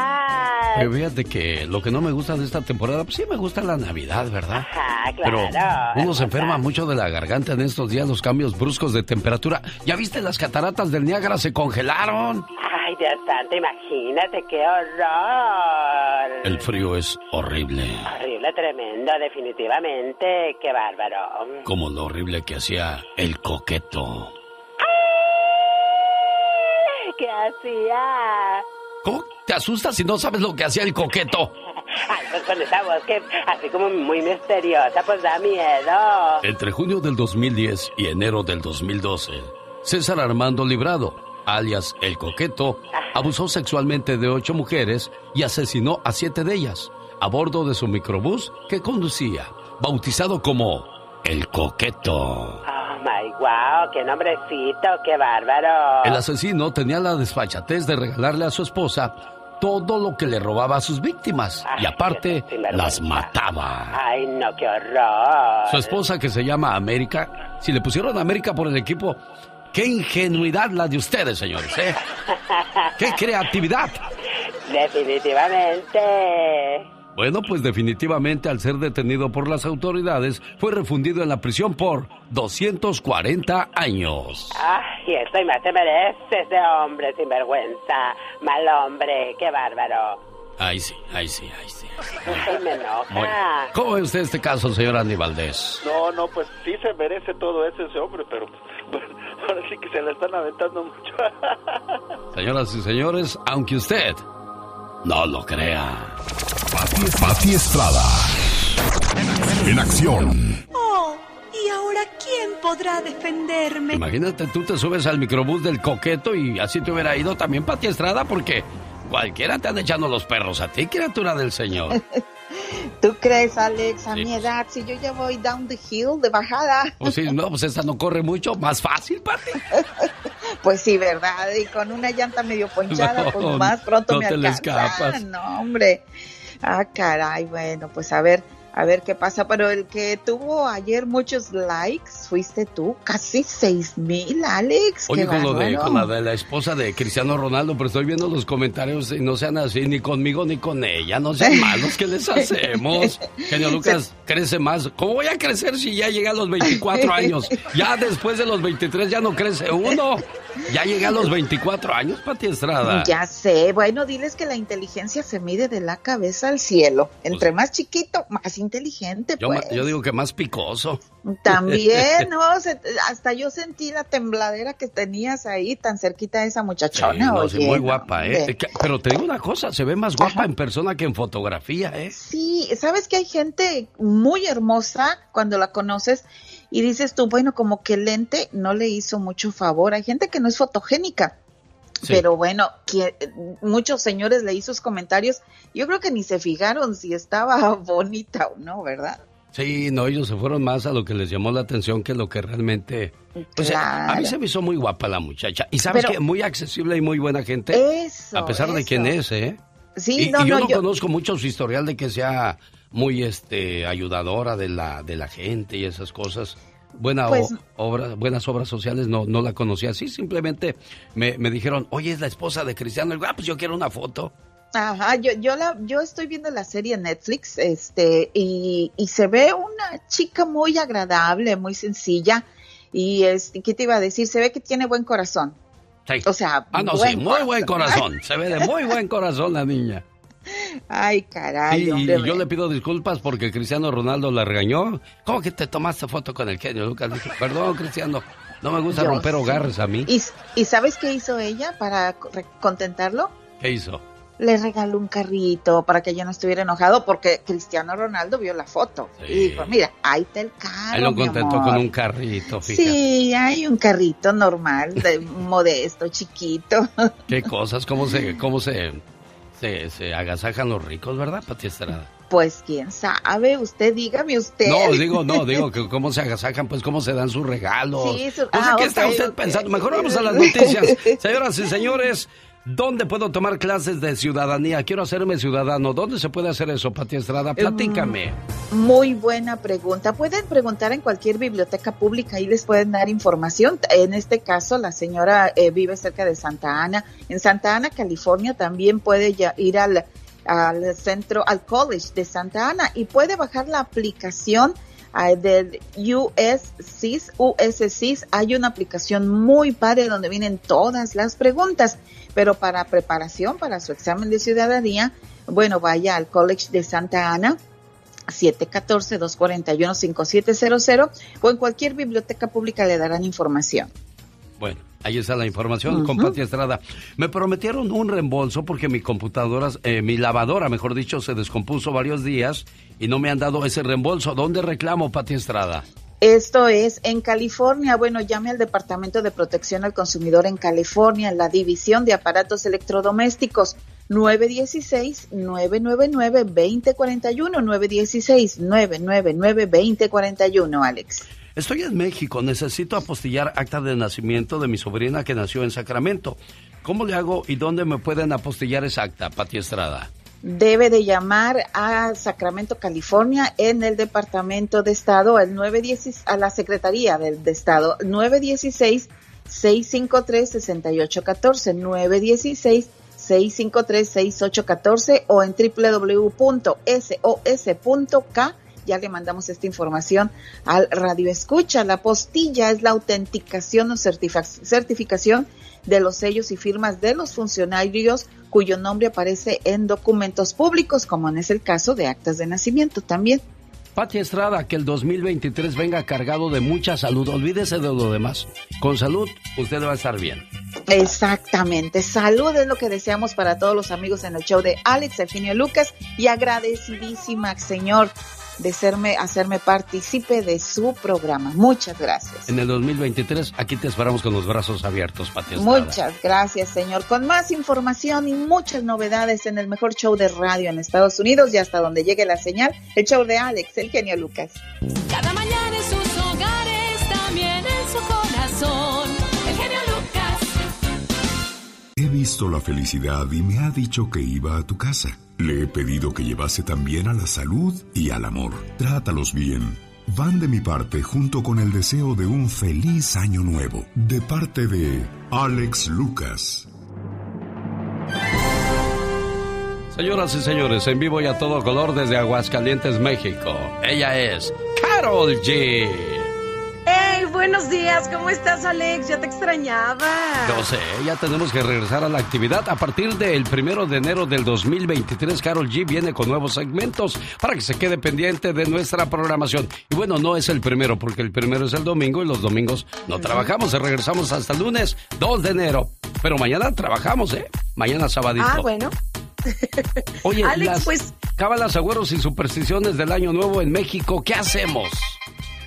Eh, fíjate que lo que no me gusta de esta temporada, pues sí me gusta la Navidad, ¿verdad? Ajá, Pero claro. uno se enferma mucho de la garganta en estos días, los cambios bruscos de temperatura. ¿Ya viste las cataratas del Niágara se congelaron? Ay, Dios santo, imagínate qué horror. El frío es horrible. Horrible, tremendo, definitivamente. Qué bárbaro. Como lo horrible que hacía el coqueto. ¿Qué hacía? ¿Cómo te asustas si no sabes lo que hacía el coqueto? Ay, pues con esa voz que así como muy misteriosa, pues da miedo. Entre junio del 2010 y enero del 2012, César Armando Librado, alias El Coqueto, abusó sexualmente de ocho mujeres y asesinó a siete de ellas a bordo de su microbús que conducía, bautizado como El Coqueto. Oh my wow, qué nombrecito, qué bárbaro. El asesino tenía la desfachatez de regalarle a su esposa todo lo que le robaba a sus víctimas y aparte las mataba. Ay, no, qué horror. Su esposa que se llama América, si le pusieron América por el equipo, qué ingenuidad la de ustedes, señores, ¿eh? ¡Qué creatividad! Definitivamente. Bueno, pues definitivamente al ser detenido por las autoridades, fue refundido en la prisión por 240 años. Ay, esto y más se merece ese hombre sinvergüenza. Mal hombre, qué bárbaro. Ay, sí, ay, sí, ay, sí. Ay, me enoja. ¿Cómo ve usted este caso, señor Andy Valdés? No, no, pues sí se merece todo eso ese hombre, pero ahora sí que se le están aventando mucho. Señoras y señores, aunque usted no lo crea. Pati, Pati Estrada. En acción. Oh, ¿y ahora quién podrá defenderme? Imagínate, tú te subes al microbús del coqueto y así te hubiera ido también Pati Estrada porque cualquiera te anda echando los perros a ti, criatura del Señor. ¿Tú crees, Alex, a mi edad, si yo ya voy down the hill, de bajada? Pues sí, no, pues esa no corre mucho, más fácil, Pati. Pues sí, ¿verdad? Y con una llanta medio ponchada, pues más pronto no me te le alcanza. escapas. No, hombre. Ah, caray, bueno, pues a ver, a ver qué pasa. Pero el que tuvo ayer muchos likes fuiste tú, casi seis mil, Alex. Oye, con, lo de, con la de la esposa de Cristiano Ronaldo, pero estoy viendo los comentarios y no sean así, ni conmigo ni con ella, no sean malos, ¿qué les hacemos? Genio Lucas, crece más. ¿Cómo voy a crecer si ya llegué a los 24 años? Ya después de los 23 ya no crece uno. Ya llegué a los 24 años, Pati Estrada. Ya sé, bueno, diles que la inteligencia se mide de la cabeza al cielo. Entre más chiquito, más inteligente, Yo, pues. yo digo que más picoso. También, ¿no? Se- hasta yo sentí la tembladera que tenías ahí tan cerquita de esa Sí, muchachona. sí, muy guapa, ¿eh? Pero te digo una cosa, se ve más guapa en persona que en fotografía, ¿eh? Sí, sabes que hay gente muy hermosa cuando la conoces y dices tú, bueno, como que el lente no le hizo mucho favor. Hay gente que no es fotogénica. Pero bueno, que, muchos señores leí sus comentarios. Yo creo que ni se fijaron si estaba bonita o no, ¿verdad? Sí, no, ellos se fueron más a lo que les llamó la atención que lo que realmente... O sea, a mí se me hizo muy guapa la muchacha. Y sabes que muy accesible y muy buena gente. Eso, a pesar de quién es, ¿eh? Sí, y, no, y yo no, no, yo- conozco mucho su historial de que sea muy este ayudadora de la de la gente y esas cosas. Buena Pues- obra, buenas obras sociales no, no la conocía así, simplemente me, me dijeron, oye, es la esposa de Cristiano. Digo, ah, pues yo quiero una foto. Ajá, yo, yo la, yo estoy viendo la serie en Netflix, este, y, y se ve una chica muy agradable, muy sencilla, y este, ¿qué te iba a decir? Se ve que tiene buen corazón. Sí. O sea, Ah, no, buen sí, muy buen corazón. Se ve de muy buen corazón la niña. Ay, caray, Sí, y yo le pido disculpas porque Cristiano Ronaldo la regañó. ¿Cómo que te tomaste foto con el genio, Lucas? Le dije, Perdón, Cristiano, no me gusta Yo romper sí. hogares a mí. ¿Y, ¿Y sabes qué hizo ella para contentarlo? ¿Qué hizo? Le regaló un carrito para que yo no estuviera enojado porque Cristiano Ronaldo vio la foto y dijo, mira, ahí está el carro, Él lo contentó amor". con un carrito, fíjate. Sí, hay un carrito normal, de, modesto, chiquito. Qué cosas, cómo se, cómo se, se, se agasajan los ricos, ¿verdad, Pati Estrada? Pues quién sabe, usted dígame usted. No, digo, no, digo que cómo se agasajan, pues cómo se dan sus regalos. Sí, su- No sé ah, qué está usted pensando. Mejor vamos a las noticias. Señoras y señores, ¿dónde puedo tomar clases de ciudadanía? Quiero hacerme ciudadano. ¿Dónde se puede hacer eso, Pati Estrada? Platícame. Muy buena pregunta. Pueden preguntar en cualquier biblioteca pública y les pueden dar información. En este caso, la señora eh, vive cerca de Santa Ana. En Santa Ana, California, también puede ya ir al, al centro, al college de Santa Ana y puede bajar la aplicación ah, del USCIS, USCIS. Hay una aplicación muy padre donde vienen todas las preguntas, pero para preparación para su examen de ciudadanía, bueno, vaya al College de Santa Ana 714-241-5700 o en cualquier biblioteca pública le darán información. Bueno, Ahí está la información con Pati Estrada. Me prometieron un reembolso porque mi computadora, eh, mi lavadora, mejor dicho, se descompuso varios días y no me han dado ese reembolso. ¿Dónde reclamo, Pati Estrada? Esto es en California. Bueno, llame al Departamento de Protección al Consumidor en California, la División de Aparatos Electrodomésticos. 916-999-2041. 916-999-2041, Alex. Estoy en México, necesito apostillar acta de nacimiento de mi sobrina que nació en Sacramento. ¿Cómo le hago y dónde me pueden apostillar esa acta, Pati Estrada? Debe de llamar a Sacramento, California, en el Departamento de Estado, el 916, a la Secretaría del de Estado, 916 653 6814 916 653-6814 o en www.sos.k. Ya le mandamos esta información al Radio Escucha. La postilla es la autenticación o certificación de los sellos y firmas de los funcionarios cuyo nombre aparece en documentos públicos, como en es el caso de actas de nacimiento también. Pati Estrada, que el 2023 venga cargado de mucha salud. Olvídese de lo demás. Con salud, usted va a estar bien. Exactamente. Salud es lo que deseamos para todos los amigos en el show de Alex, Eugenio Lucas. Y agradecidísima, Señor, de serme, hacerme partícipe de su programa. Muchas gracias. En el 2023, aquí te esperamos con los brazos abiertos, Pati Muchas gracias, señor. Con más información y muchas novedades en el mejor show de radio en Estados Unidos y hasta donde llegue la señal, el show de Alex, el genio Lucas. Cada mañana en sus hogares, también en su corazón, el genio Lucas. He visto la felicidad y me ha dicho que iba a tu casa. Le he pedido que llevase también a la salud y al amor. Trátalos bien. Van de mi parte junto con el deseo de un feliz año nuevo. De parte de Alex Lucas. Señoras y señores, en vivo y a todo color desde Aguascalientes, México. Ella es Carol G. Buenos días, ¿cómo estás, Alex? Ya te extrañaba. No sé, ya tenemos que regresar a la actividad. A partir del primero de enero del 2023, Carol G viene con nuevos segmentos para que se quede pendiente de nuestra programación. Y bueno, no es el primero, porque el primero es el domingo y los domingos no trabajamos. Regresamos hasta el lunes 2 de enero. Pero mañana trabajamos, ¿eh? Mañana sabadito. Ah, bueno. Oye, Alex, las pues- cábalas, agüeros y supersticiones del Año Nuevo en México, ¿qué hacemos?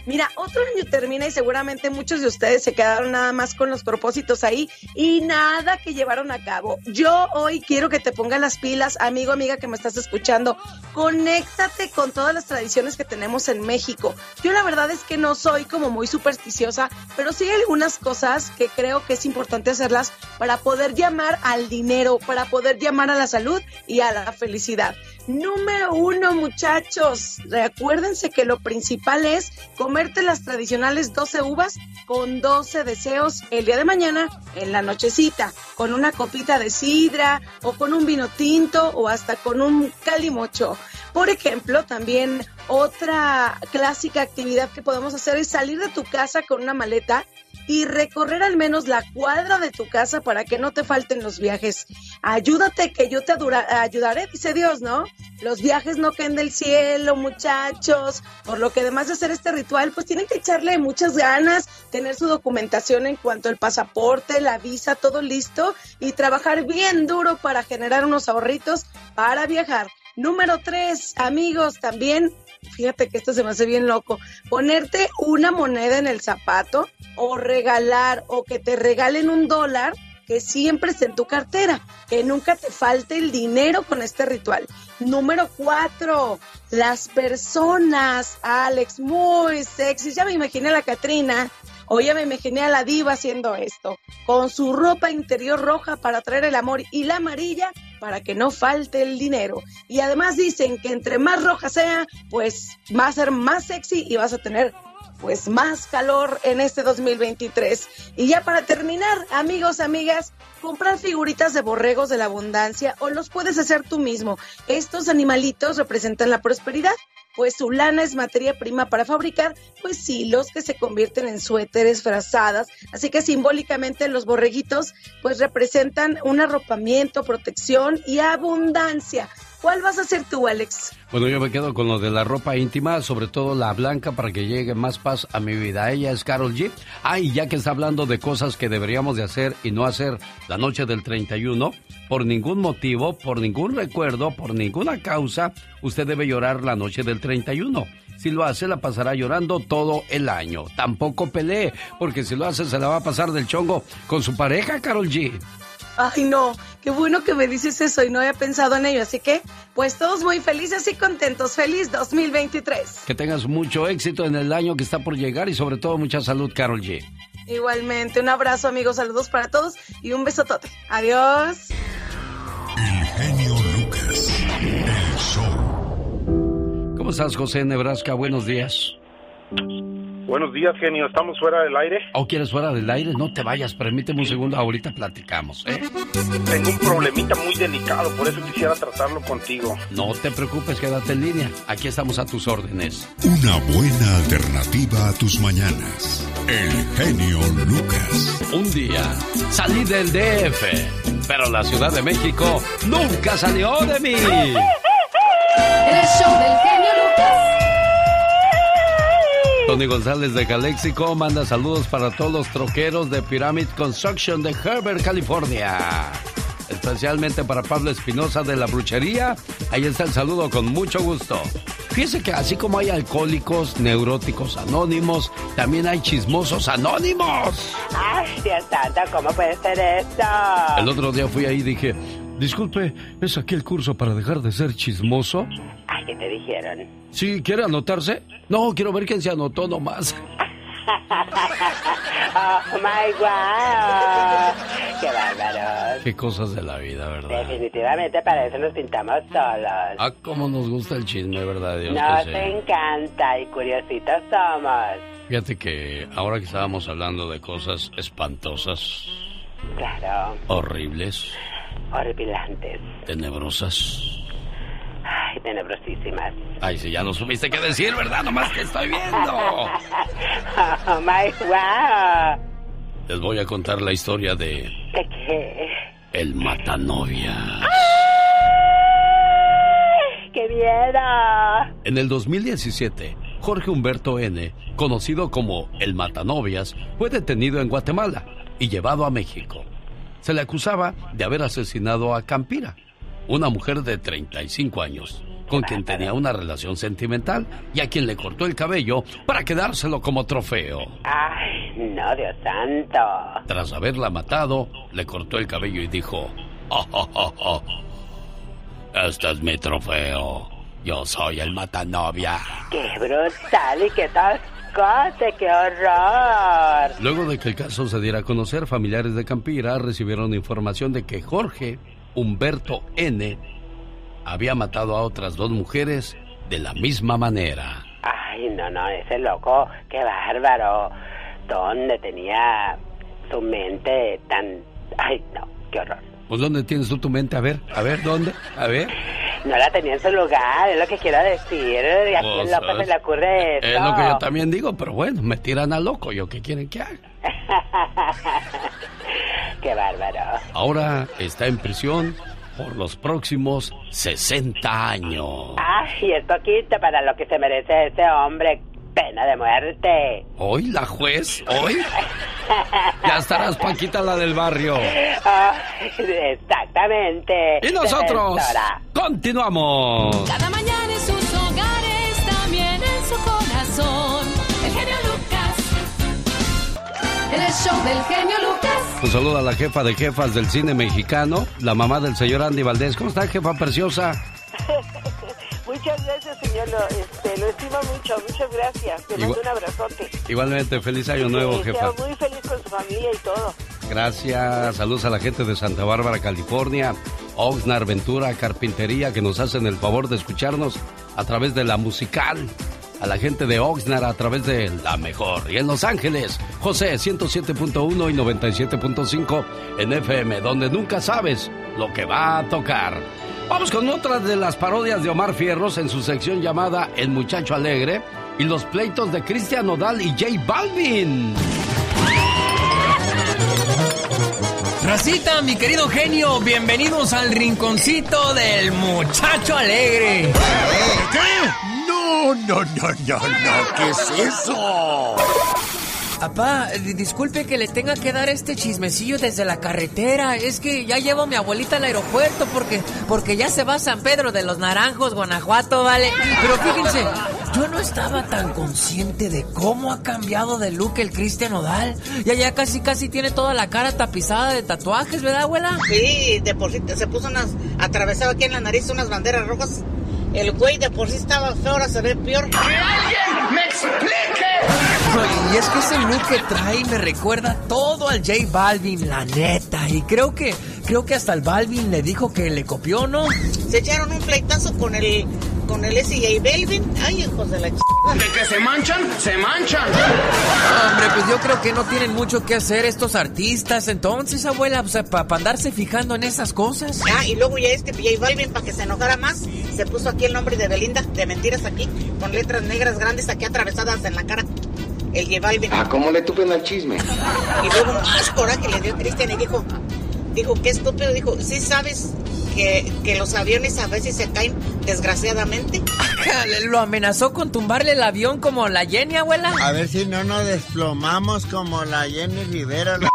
Mira, otro año termina y seguramente muchos de ustedes se quedaron nada más con los propósitos ahí y nada que llevaron a cabo. Yo hoy quiero que te pongas las pilas, amigo, amiga que me estás escuchando. Conéctate con todas las tradiciones que tenemos en México. Yo la verdad es que no soy como muy supersticiosa, pero sí hay algunas cosas que creo que es importante hacerlas para poder llamar al dinero, para poder llamar a la salud y a la felicidad. Número uno, muchachos, recuérdense que lo principal es comerte las tradicionales 12 uvas con 12 deseos el día de mañana en la nochecita, con una copita de sidra o con un vino tinto o hasta con un calimocho. Por ejemplo, también otra clásica actividad que podemos hacer es salir de tu casa con una maleta y recorrer al menos la cuadra de tu casa para que no te falten los viajes. Ayúdate que yo te ayudaré, dice Dios, ¿no? Los viajes no caen del cielo, muchachos. Por lo que además de hacer este ritual, pues tienen que echarle muchas ganas, tener su documentación en cuanto al pasaporte, la visa, todo listo y trabajar bien duro para generar unos ahorritos para viajar. Número tres, amigos, también fíjate que esto se me hace bien loco, ponerte una moneda en el zapato o regalar o que te regalen un dólar que siempre esté en tu cartera, que nunca te falte el dinero con este ritual. Número cuatro, las personas, Alex, muy sexy. Ya me imaginé a la Catrina, o ya me imaginé a la diva haciendo esto, con su ropa interior roja para traer el amor y la amarilla para que no falte el dinero. Y además dicen que entre más roja sea, pues va a ser más sexy y vas a tener pues más calor en este 2023. Y ya para terminar, amigos, amigas, comprar figuritas de borregos de la abundancia o los puedes hacer tú mismo. Estos animalitos representan la prosperidad pues su lana es materia prima para fabricar, pues hilos que se convierten en suéteres, frazadas, así que simbólicamente los borreguitos pues representan un arropamiento, protección y abundancia. ¿Cuál vas a hacer tú, Alex? Bueno, yo me quedo con lo de la ropa íntima, sobre todo la blanca, para que llegue más paz a mi vida. Ella es Carol G. Ah, y ya que está hablando de cosas que deberíamos de hacer y no hacer la noche del 31, por ningún motivo, por ningún recuerdo, por ninguna causa, usted debe llorar la noche del 31. Si lo hace, la pasará llorando todo el año. Tampoco pelee, porque si lo hace, se la va a pasar del chongo con su pareja, Carol G. Ay, no, qué bueno que me dices eso y no había pensado en ello. Así que, pues todos muy felices y contentos. Feliz 2023. Que tengas mucho éxito en el año que está por llegar y sobre todo mucha salud, Carol G. Igualmente, un abrazo, amigos, saludos para todos y un besotote. Adiós. El genio Lucas, el show. ¿Cómo estás, José Nebraska? Buenos días. Buenos días, genio. ¿Estamos fuera del aire? ¿O quieres fuera del aire? No te vayas, permíteme un segundo, ahorita platicamos, ¿eh? Tengo un problemita muy delicado, por eso quisiera tratarlo contigo. No te preocupes, quédate en línea. Aquí estamos a tus órdenes. Una buena alternativa a tus mañanas. El genio Lucas. Un día salí del DF, pero la Ciudad de México nunca salió de mí. El show del genio Lucas. Tony González de Calexico manda saludos para todos los troqueros de Pyramid Construction de Herbert, California. Especialmente para Pablo Espinosa de la Bruchería. Ahí está el saludo con mucho gusto. Fíjese que así como hay alcohólicos, neuróticos anónimos, también hay chismosos anónimos. Ay, Dios santo, ¿cómo puede ser esto? El otro día fui ahí y dije, disculpe, ¿es aquí el curso para dejar de ser chismoso? Ay, ¿qué te dijeron? Sí, ¿quiere anotarse? No, quiero ver quién se anotó nomás. oh my god. Qué bárbaro. Qué cosas de la vida, ¿verdad? Definitivamente para eso nos pintamos solos. Ah, cómo nos gusta el chisme, ¿verdad, Dios? Nos encanta y curiositos somos. Fíjate que ahora que estábamos hablando de cosas espantosas, Claro, horribles, horripilantes. tenebrosas. Ay, tenebrosísimas. Ay, si ya lo supiste qué decir, ¿verdad? Nomás que estoy viendo. Oh my wow. Les voy a contar la historia de ¿De qué? El Matanovia. ¡Ay, ¡Qué miedo! En el 2017, Jorge Humberto N., conocido como El Matanovias, fue detenido en Guatemala y llevado a México. Se le acusaba de haber asesinado a Campira, una mujer de 35 años, con quien tenía una relación sentimental y a quien le cortó el cabello para quedárselo como trofeo. Ay, no, Dios santo. Tras haberla matado, le cortó el cabello y dijo, "Oh, oh, oh, oh. Este es mi trofeo. Yo soy el matanovia. ¡Qué brutal y qué tascote! ¡Qué horror! Luego de que el caso se diera a conocer, familiares de Campira recibieron información de que Jorge Humberto N. había matado a otras dos mujeres de la misma manera. Ay, no, no, ese loco, qué bárbaro. ¿Dónde tenía su mente tan... Ay, no, qué horror. Pues ¿dónde tienes tú tu mente? A ver, a ver, ¿dónde? A ver. No la tenía en su lugar, es lo que quiero decir. ¿A quién Pues, loco se le ocurre eso? Es lo que yo también digo, pero bueno, me tiran a loco. ¿Yo qué quieren que haga? qué bárbaro. Ahora está en prisión por los próximos 60 años. Ay, es poquito para lo que se merece ese hombre. Pena de muerte. ¿Hoy la juez? ¿Hoy? Ya estarás, Paquita, la del barrio. Ay, exactamente. Y nosotros Defensora. continuamos. Cada mañana en sus hogares, también en su corazón. El genio Lucas. En el show del genio Lucas. Un saludo a la jefa de jefas del cine mexicano, la mamá del señor Andy Valdés. ¿Cómo está, jefa preciosa? Muchas gracias, señor. Lo, este, lo estimo mucho. Muchas gracias. Te mando un abrazote. Igualmente, feliz año nuevo, Que jefa. muy feliz con su familia y todo. Gracias. Saludos a la gente de Santa Bárbara, California. Oxnard Ventura, Carpintería, que nos hacen el favor de escucharnos a través de la musical. A la gente de Oxnard a través de La Mejor. Y en Los Ángeles, José 107.1 y 97.5 en FM, donde nunca sabes lo que va a tocar. Vamos con otra de las parodias de Omar Fierros en su sección llamada El Muchacho Alegre y los pleitos de Cristian Nodal y J Balvin. Racita, mi querido genio, bienvenidos al rinconcito del muchacho alegre. ¿Qué? No, no, no, no, no, ¿qué es eso? Papá, di- disculpe que le tenga que dar este chismecillo desde la carretera. Es que ya llevo a mi abuelita al aeropuerto porque, porque ya se va a San Pedro de los Naranjos, Guanajuato, ¿vale? Pero fíjense, yo no estaba tan consciente de cómo ha cambiado de look el Cristian Odal. Ya ya casi casi tiene toda la cara tapizada de tatuajes, ¿verdad, abuela? Sí, de por sí se puso unas, atravesaba aquí en la nariz unas banderas rojas. El güey de por sí estaba feo, ahora se ve peor. ¡Que alguien me explique! Y es que ese look que trae me recuerda todo al J Balvin, la neta. Y creo que, creo que hasta el Balvin le dijo que le copió, ¿no? Se echaron un pleitazo con el, con el S.J. Belvin. Ay, hijos de la ch... ¿De que se manchan? ¡Se manchan! Hombre, pues yo creo que no tienen mucho que hacer estos artistas. Entonces, abuela, o sea, para andarse fijando en esas cosas. Ah, y luego ya este J Balvin, para que se enojara más, se puso aquí el nombre de Belinda, de mentiras aquí, con letras negras grandes aquí atravesadas en la cara. El Balvin. Ah, ¿cómo le tupen al chisme? Y luego más coraje le dio Cristian y dijo, dijo, qué estúpido, dijo, sí sabes que, que los aviones a veces se caen desgraciadamente. Lo amenazó con tumbarle el avión como la Jenny, abuela. A ver si no nos desplomamos como la Jenny Rivera. la-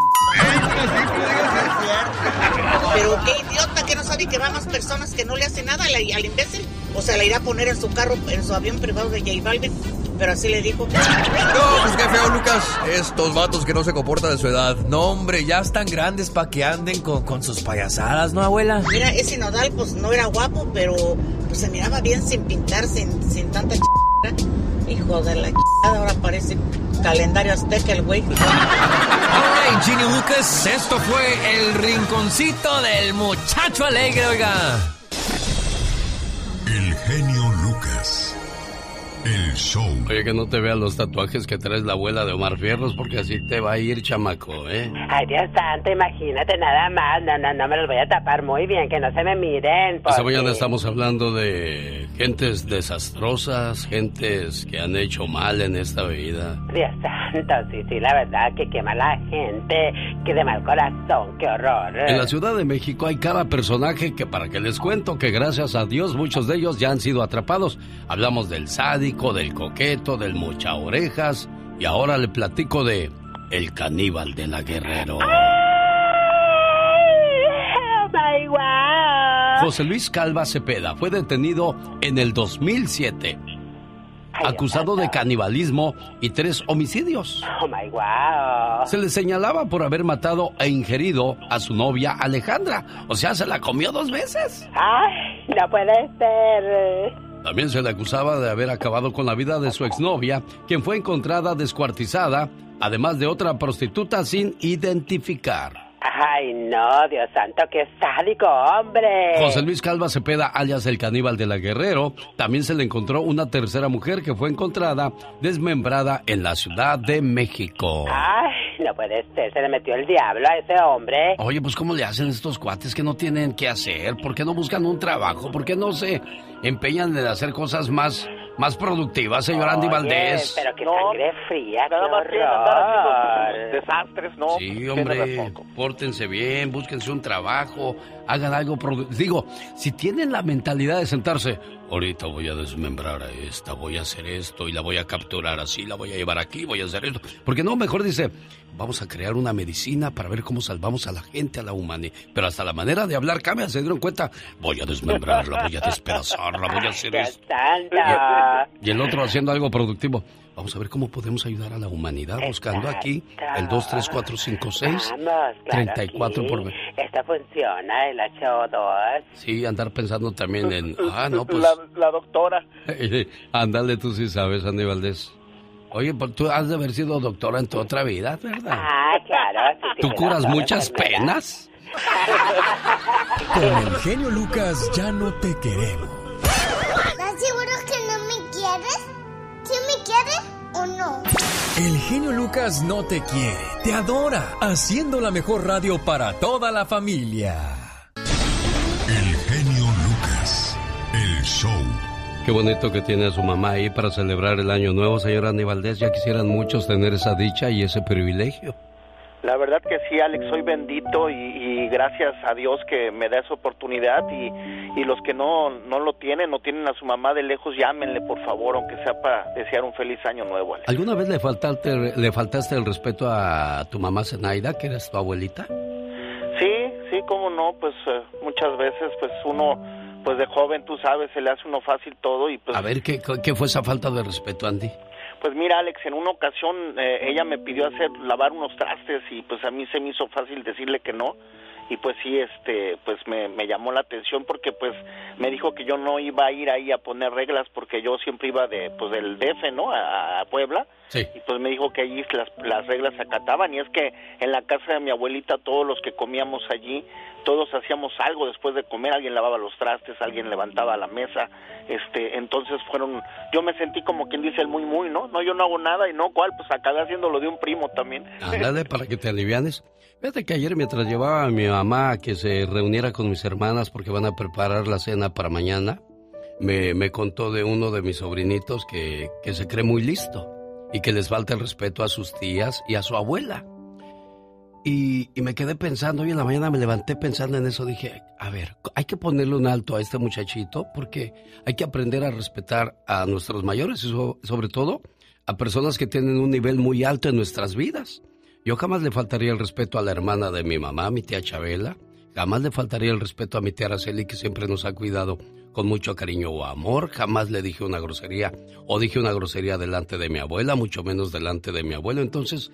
Pero qué idiota que no sabe que va más personas que no le hace nada al, imbécil. O sea, le irá a poner en su carro, en su avión privado de J Balvin. Pero así le dijo. No, pues qué feo, Lucas. Estos vatos que no se comportan de su edad. No, hombre, ya están grandes para que anden con, con sus payasadas, ¿no, abuela? Mira, ese nodal pues no era guapo, pero pues se miraba bien sin pintar, sin, sin tanta ch... Hijo de la ch... ahora parece calendario azteca el güey. Ay, Ginny Lucas, esto fue el rinconcito del muchacho alegre, oiga. El genio. El show. Oye, que no te vean los tatuajes que traes la abuela de Omar Fierros, porque así te va a ir, chamaco, ¿eh? Ay, Dios santo, imagínate nada más. No, no, no me los voy a tapar muy bien, que no se me miren. Esta porque- mañana estamos hablando de gentes desastrosas, gentes que han hecho mal en esta vida. Dios santo, sí, sí, la verdad, que qué mala gente, que de mal corazón, qué horror. En la Ciudad de México hay cada personaje que para que les cuento que gracias a Dios muchos de ellos ya han sido atrapados. Hablamos del sádico, del coqueto, del mocha orejas y ahora le platico de el caníbal de la Guerrero. Oh my wow. José Luis Calva Cepeda fue detenido en el 2007, acusado de canibalismo y tres homicidios. Oh my wow. Se le señalaba por haber matado e ingerido a su novia Alejandra. O sea, se la comió dos veces. Ay, no puede ser. También se le acusaba de haber acabado con la vida de su exnovia, quien fue encontrada descuartizada, además de otra prostituta sin identificar. Ay, no, Dios santo, qué sádico, hombre. José Luis Calva Cepeda, alias el caníbal de la Guerrero, también se le encontró una tercera mujer que fue encontrada desmembrada en la Ciudad de México. Ay, no puede ser, se le metió el diablo a ese hombre. Oye, pues ¿cómo le hacen estos cuates que no tienen qué hacer? ¿Por qué no buscan un trabajo? ¿Por qué no se empeñan en hacer cosas más, más productivas, señor Andy Oye, Valdés? Pero qué sangre fría, qué Nada más andar haciendo desastres, ¿no? Sí, hombre, pórtense bien, búsquense un trabajo, hagan algo productivo. Digo, si tienen la mentalidad de sentarse, ahorita voy a desmembrar a esta, voy a hacer esto y la voy a capturar así, la voy a llevar aquí, voy a hacer esto. Porque no, mejor dice, vamos a crear una medicina para ver cómo salvamos a la gente, a la humanidad. Pero hasta la manera de hablar cambia, se dieron cuenta, voy a desmembrarla, voy a despedazarla, voy a hacer esto. santo. Y el otro haciendo algo productivo. Vamos a ver cómo podemos ayudar a la humanidad buscando aquí el 23456 Vamos, claro 34 por sí. Esto funciona, el HO2. Sí, andar pensando también en ah, no pues La, la doctora. ándale tú sí sabes, Andy Valdés. Oye, pues tú has de haber sido doctora en tu otra vida, ¿verdad? Ah, claro. sí, ¿Tú curas muchas penas? Con el genio Lucas ya no te queremos. El genio Lucas no te quiere, te adora, haciendo la mejor radio para toda la familia. El genio Lucas. El show. Qué bonito que tiene a su mamá ahí para celebrar el año nuevo, señor Andy Valdés. Ya quisieran muchos tener esa dicha y ese privilegio. La verdad que sí, Alex, soy bendito y, y gracias a Dios que me da esa oportunidad y, y los que no, no lo tienen, no tienen a su mamá de lejos, llámenle por favor, aunque sea para desear un feliz año nuevo, Alex. ¿Alguna vez le faltaste, le faltaste el respeto a tu mamá Zenaida, que eres tu abuelita? Sí, sí, cómo no, pues eh, muchas veces pues uno, pues de joven, tú sabes, se le hace uno fácil todo y pues... A ver, ¿qué, qué fue esa falta de respeto, Andy? Pues mira, Alex, en una ocasión eh, ella me pidió hacer lavar unos trastes y pues a mí se me hizo fácil decirle que no y pues sí, este, pues me, me llamó la atención porque pues me dijo que yo no iba a ir ahí a poner reglas porque yo siempre iba de, pues del DF, ¿no? A, a Puebla. Sí. Y pues me dijo que allí las, las reglas se acataban y es que en la casa de mi abuelita todos los que comíamos allí, todos hacíamos algo después de comer, alguien lavaba los trastes, alguien levantaba la mesa, este, entonces fueron, yo me sentí como quien dice el muy muy, ¿no? No, yo no hago nada y no, ¿cuál? Pues acabé haciéndolo de un primo también. Ándale, para que te alivianes. Fíjate que ayer mientras llevaba a mi mamá a que se reuniera con mis hermanas porque van a preparar la cena para mañana, me, me contó de uno de mis sobrinitos que, que se cree muy listo y que les falta el respeto a sus tías y a su abuela. Y, y, me quedé pensando, hoy en la mañana me levanté pensando en eso, dije, a ver, hay que ponerle un alto a este muchachito porque hay que aprender a respetar a nuestros mayores y so, sobre todo a personas que tienen un nivel muy alto en nuestras vidas. Yo jamás le faltaría el respeto a la hermana de mi mamá, mi tía Chabela, jamás le faltaría el respeto a mi tía Araceli que siempre nos ha cuidado con mucho cariño o amor, jamás le dije una grosería o dije una grosería delante de mi abuela, mucho menos delante de mi abuelo, entonces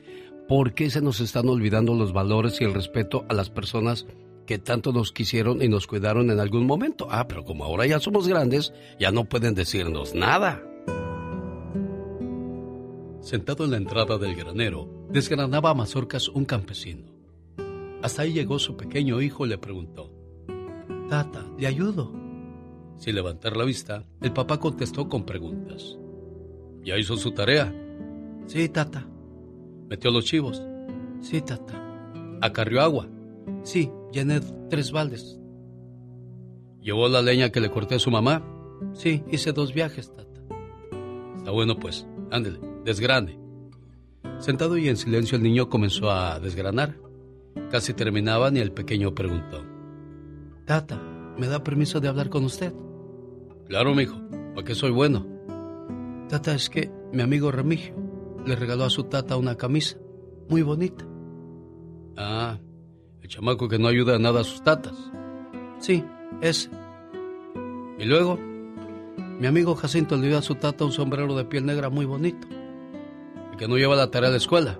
¿Por qué se nos están olvidando los valores y el respeto a las personas que tanto nos quisieron y nos cuidaron en algún momento? Ah, pero como ahora ya somos grandes, ya no pueden decirnos nada. Sentado en la entrada del granero, desgranaba a mazorcas un campesino. Hasta ahí llegó su pequeño hijo y le preguntó, Tata, ¿le ayudo? Sin levantar la vista, el papá contestó con preguntas. ¿Ya hizo su tarea? Sí, tata. ¿Metió los chivos? Sí, tata. ¿Acarrió agua? Sí, llené tres baldes. ¿Llevó la leña que le corté a su mamá? Sí, hice dos viajes, tata. Está bueno, pues. Ándele, desgrane. Sentado y en silencio, el niño comenzó a desgranar. Casi terminaban y el pequeño preguntó: Tata, ¿me da permiso de hablar con usted? Claro, mijo. ¿Para qué soy bueno? Tata, es que mi amigo Remigio le regaló a su tata una camisa muy bonita. Ah, el chamaco que no ayuda a nada a sus tatas. Sí, ese. Y luego, mi amigo Jacinto le dio a su tata un sombrero de piel negra muy bonito. El que no lleva la tarea a la escuela.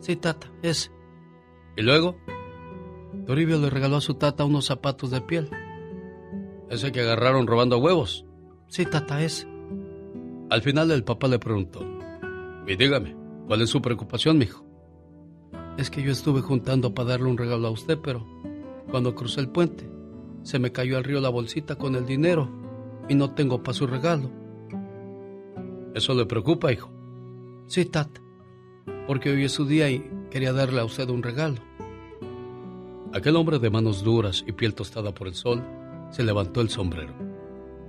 Sí, tata, ese. Y luego, Toribio le regaló a su tata unos zapatos de piel. Ese que agarraron robando huevos. Sí, tata, ese. Al final el papá le preguntó, y dígame, ¿cuál es su preocupación, mijo? Es que yo estuve juntando para darle un regalo a usted, pero cuando crucé el puente, se me cayó al río la bolsita con el dinero y no tengo para su regalo. ¿Eso le preocupa, hijo? Sí, tata, porque hoy es su día y quería darle a usted un regalo. Aquel hombre de manos duras y piel tostada por el sol se levantó el sombrero.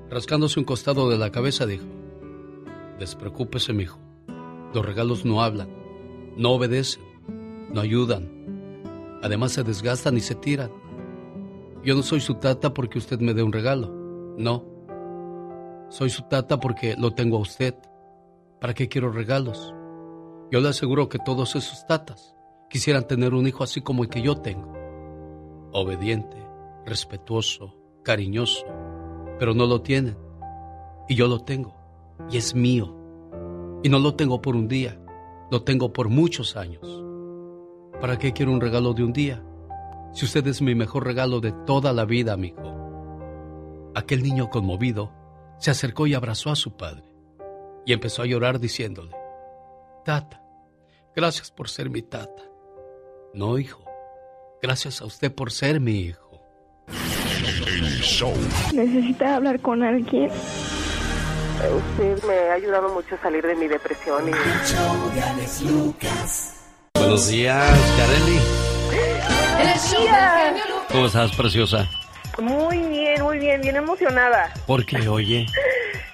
Rascándose un costado de la cabeza, dijo: Despreocúpese, mijo. Los regalos no hablan, no obedecen, no ayudan. Además se desgastan y se tiran. Yo no soy su tata porque usted me dé un regalo. No. Soy su tata porque lo tengo a usted. ¿Para qué quiero regalos? Yo le aseguro que todos esos tatas quisieran tener un hijo así como el que yo tengo. Obediente, respetuoso, cariñoso. Pero no lo tienen. Y yo lo tengo. Y es mío. Y no lo tengo por un día, lo tengo por muchos años. ¿Para qué quiero un regalo de un día? Si usted es mi mejor regalo de toda la vida, amigo. Aquel niño conmovido se acercó y abrazó a su padre y empezó a llorar diciéndole, Tata, gracias por ser mi tata. No, hijo, gracias a usted por ser mi hijo. El show. ¿Necesita hablar con alguien? Usted me ha ayudado mucho a salir de mi depresión. Y... Buenos días, Kareli. Buenos días. ¿Cómo estás, preciosa? Muy bien, muy bien, bien emocionada. ¿Por qué, oye?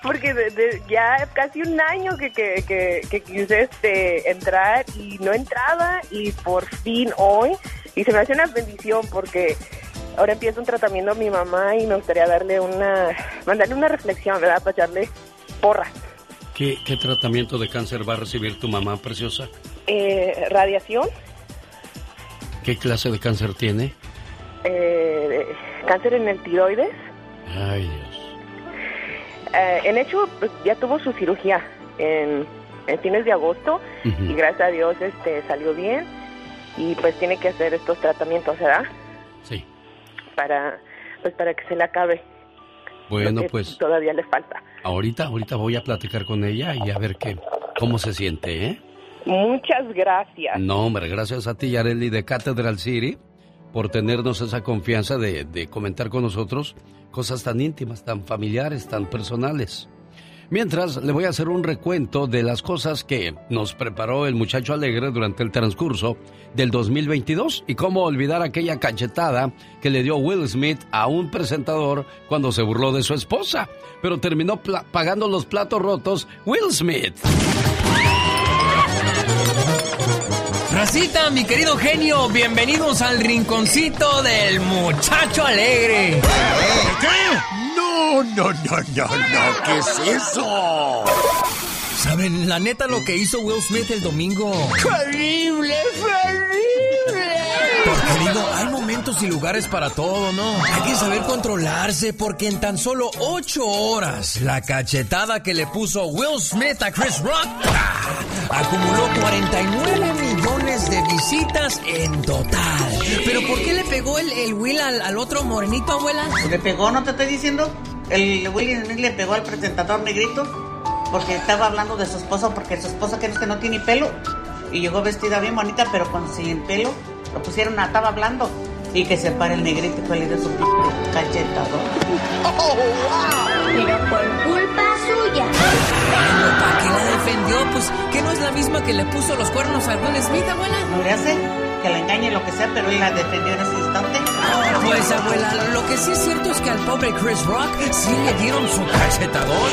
Porque de- de- ya casi un año que, que, que, que quise este, entrar y no entraba y por fin hoy, y se me hace una bendición porque ahora empieza un tratamiento a mi mamá y me gustaría darle una, mandarle una reflexión, ¿verdad? Para echarle porra. ¿Qué, qué tratamiento de cáncer va a recibir tu mamá preciosa? Eh, radiación, ¿Qué clase de cáncer tiene? eh, cáncer en el tiroides. Ay, Dios. Eh, en hecho, pues, ya tuvo su cirugía en, en fines de agosto y gracias a Dios este salió bien y pues tiene que hacer estos tratamientos, ¿verdad? Sí. Para pues para que se le acabe. Bueno, pues todavía le falta. ahorita, ahorita voy a platicar con ella y a ver qué, cómo se siente, ¿eh? Muchas gracias. No, hombre, gracias a ti, Yareli, de Cathedral City, por tenernos esa confianza de, comentar con nosotros cosas tan íntimas, tan familiares, tan personales. Mientras, le voy a hacer un recuento de las cosas que nos preparó el muchacho alegre durante el transcurso del 2022 y cómo olvidar aquella cachetada que le dio Will Smith a un presentador cuando se burló de su esposa, pero terminó pagando los platos rotos Will Smith. Racita, mi querido genio, bienvenidos al rinconcito del muchacho alegre. ¿Qué? No, no, no, no, no. ¿Qué es eso? ¿Saben la neta lo que hizo Will Smith el domingo? ¡Terrible, terrible! Porque digo, hay momentos y lugares para todo, ¿no? Hay que saber controlarse porque en tan solo ocho horas, la cachetada que le puso Will Smith a Chris Rock ¡ah! acumuló 49 millones de visitas en total. ¿Pero por qué le pegó el, el Will al, al otro morenito, abuela? ¿Le pegó, no te estoy diciendo? El Smith le pegó al presentador negrito porque estaba hablando de su esposa porque su esposa que es que no tiene pelo y llegó vestida bien bonita pero con sin pelo lo pusieron a estaba hablando y que se pare el negrito que le dio su p- cachetador. Pero por culpa suya. Bueno, ¿para qué la defendió? Pues que no es la misma que le puso los cuernos a Will Smith, abuela. No le hace que la engañe lo que sea, pero él la defendió en ese instante. Pues abuela, lo que sí es cierto es que al pobre Chris Rock sí le dieron su cachetadón.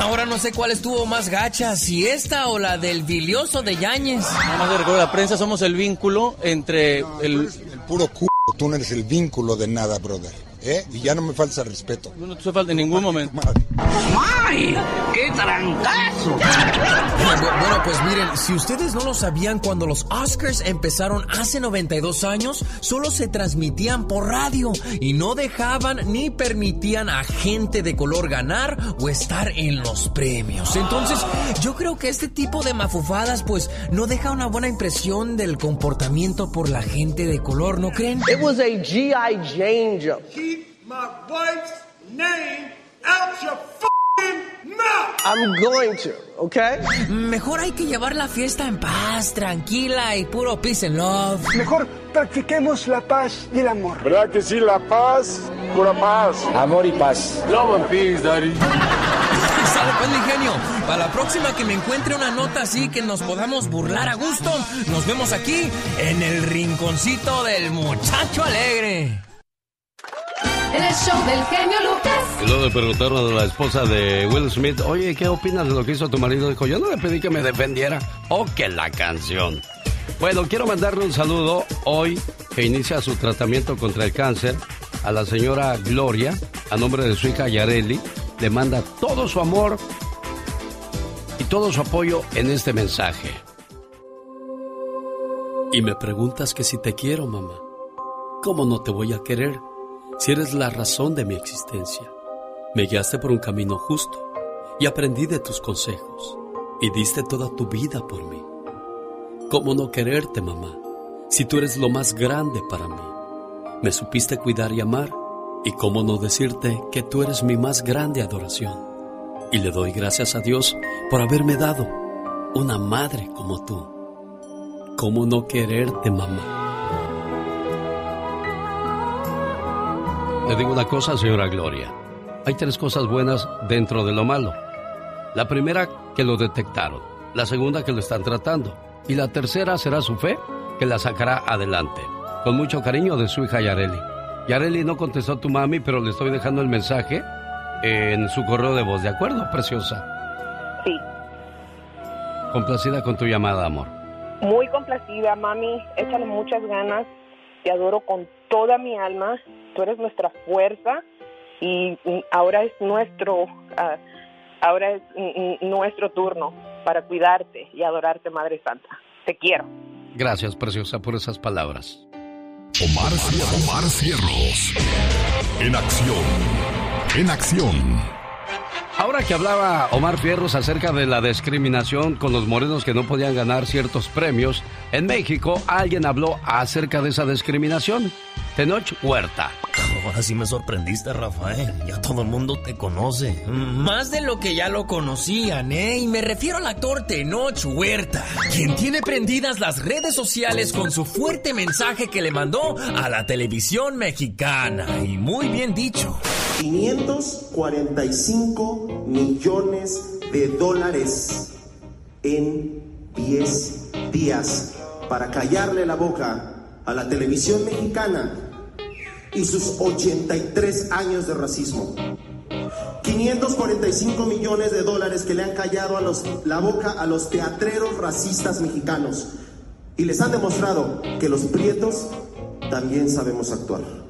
Ahora no sé cuál estuvo más gacha, si esta o la del bilioso de Yañez. Nada más de recuerdo, la prensa somos el vínculo entre el... El puro c... Tú no eres el vínculo de nada, brother. ¿Eh? Y ya no me falta respeto. No te hace falta en ningún momento. ¡Ay! ¡Qué trancazo! Bueno, pues miren, si ustedes no lo sabían, cuando los Oscars empezaron hace 92 años, solo se transmitían por radio y no dejaban ni permitían a gente de color ganar o estar en los premios. Entonces, yo creo que este tipo de mafufadas, pues, no deja una buena impresión del comportamiento por la gente de color, ¿no creen? It was a G.I. Jane my wife's name out your f***ing mouth. I'm going to, okay? Mejor hay que llevar la fiesta en paz, tranquila y puro peace and love. Mejor practiquemos la paz y el amor. ¿Verdad que sí? La paz, pura paz. Amor y paz. Love and peace, daddy. Sale pues mi genio. Para la próxima que me encuentre una nota así que nos podamos burlar a gusto, nos vemos aquí en el rinconcito del muchacho alegre. En el show del genio Lucas. Y luego le preguntaron a la esposa de Will Smith, oye, ¿qué opinas de lo que hizo tu marido? Dijo, yo no le pedí que me defendiera. Oh, que la canción. Bueno, quiero mandarle un saludo hoy que inicia su tratamiento contra el cáncer a la señora Gloria, a nombre de su hija Yareli. Le manda todo su amor y todo su apoyo en este mensaje. Y me preguntas que si te quiero, mamá. ¿Cómo no te voy a querer si eres la razón de mi existencia? Me guiaste por un camino justo y aprendí de tus consejos y diste toda tu vida por mí. ¿Cómo no quererte, mamá, si tú eres lo más grande para mí? Me supiste cuidar y amar y cómo no decirte que tú eres mi más grande adoración. Y le doy gracias a Dios por haberme dado una madre como tú. ¿Cómo no quererte, mamá? Le digo una cosa, señora Gloria. Hay tres cosas buenas dentro de lo malo. La primera, que lo detectaron. La segunda, que lo están tratando. Y la tercera será su fe, que la sacará adelante. Con mucho cariño de su hija Yareli. Yareli no contestó a tu mami, pero le estoy dejando el mensaje en su correo de voz, ¿de acuerdo, preciosa? Sí. Complacida con tu llamada, amor. Muy complacida, mami. Échale muchas ganas. Te adoro con toda mi alma. Tú eres nuestra fuerza y ahora es nuestro, ah, ahora es nuestro turno para cuidarte y adorarte, Madre Santa. Te quiero. Gracias, preciosa, por esas palabras. Omar, Omar Cierros. En acción. En acción. Ahora que hablaba Omar Fierros acerca de la discriminación con los morenos que no podían ganar ciertos premios, en México alguien habló acerca de esa discriminación. Tenoch Huerta. Ahora sí me sorprendiste, Rafael. Ya todo el mundo te conoce. Más de lo que ya lo conocían, ¿eh? Y me refiero al actor Tenoch Huerta, quien tiene prendidas las redes sociales con su fuerte mensaje que le mandó a la televisión mexicana. Y muy bien dicho. 545 millones de dólares en 10 días para callarle la boca a la televisión mexicana y sus 83 años de racismo. 545 millones de dólares que le han callado a los, la boca a los teatreros racistas mexicanos y les han demostrado que los prietos también sabemos actuar.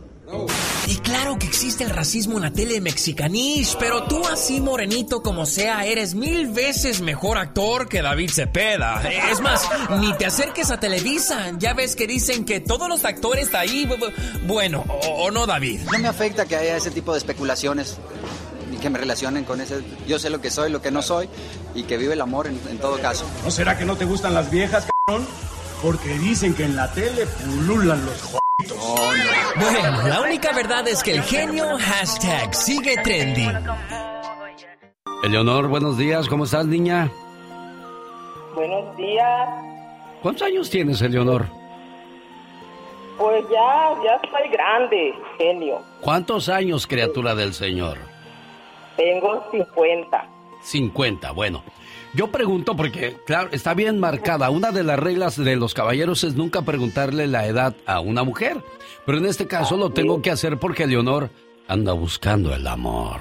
Y claro que existe el racismo en la tele mexicanish, pero tú así morenito como sea, eres mil veces mejor actor que David Cepeda. Es más, ni te acerques a Televisa. Ya ves que dicen que todos los actores ahí, bueno, o, o no David. No me afecta que haya ese tipo de especulaciones y que me relacionen con ese. Yo sé lo que soy, lo que no soy y que vive el amor en, en todo caso. ¿No será que no te gustan las viejas, cabrón? Porque dicen que en la tele pululan los. Bueno, la única verdad es que el genio hashtag sigue trending. Eleonor, buenos días. ¿Cómo estás, niña? Buenos días. ¿Cuántos años tienes, Eleonor? Pues ya, ya estoy grande, genio. ¿Cuántos años, criatura del Señor? Tengo 50. 50, bueno. Yo pregunto porque, claro, está bien marcada. Una de las reglas de los caballeros es nunca preguntarle la edad a una mujer. Pero en este caso lo tengo que hacer porque Leonor anda buscando el amor.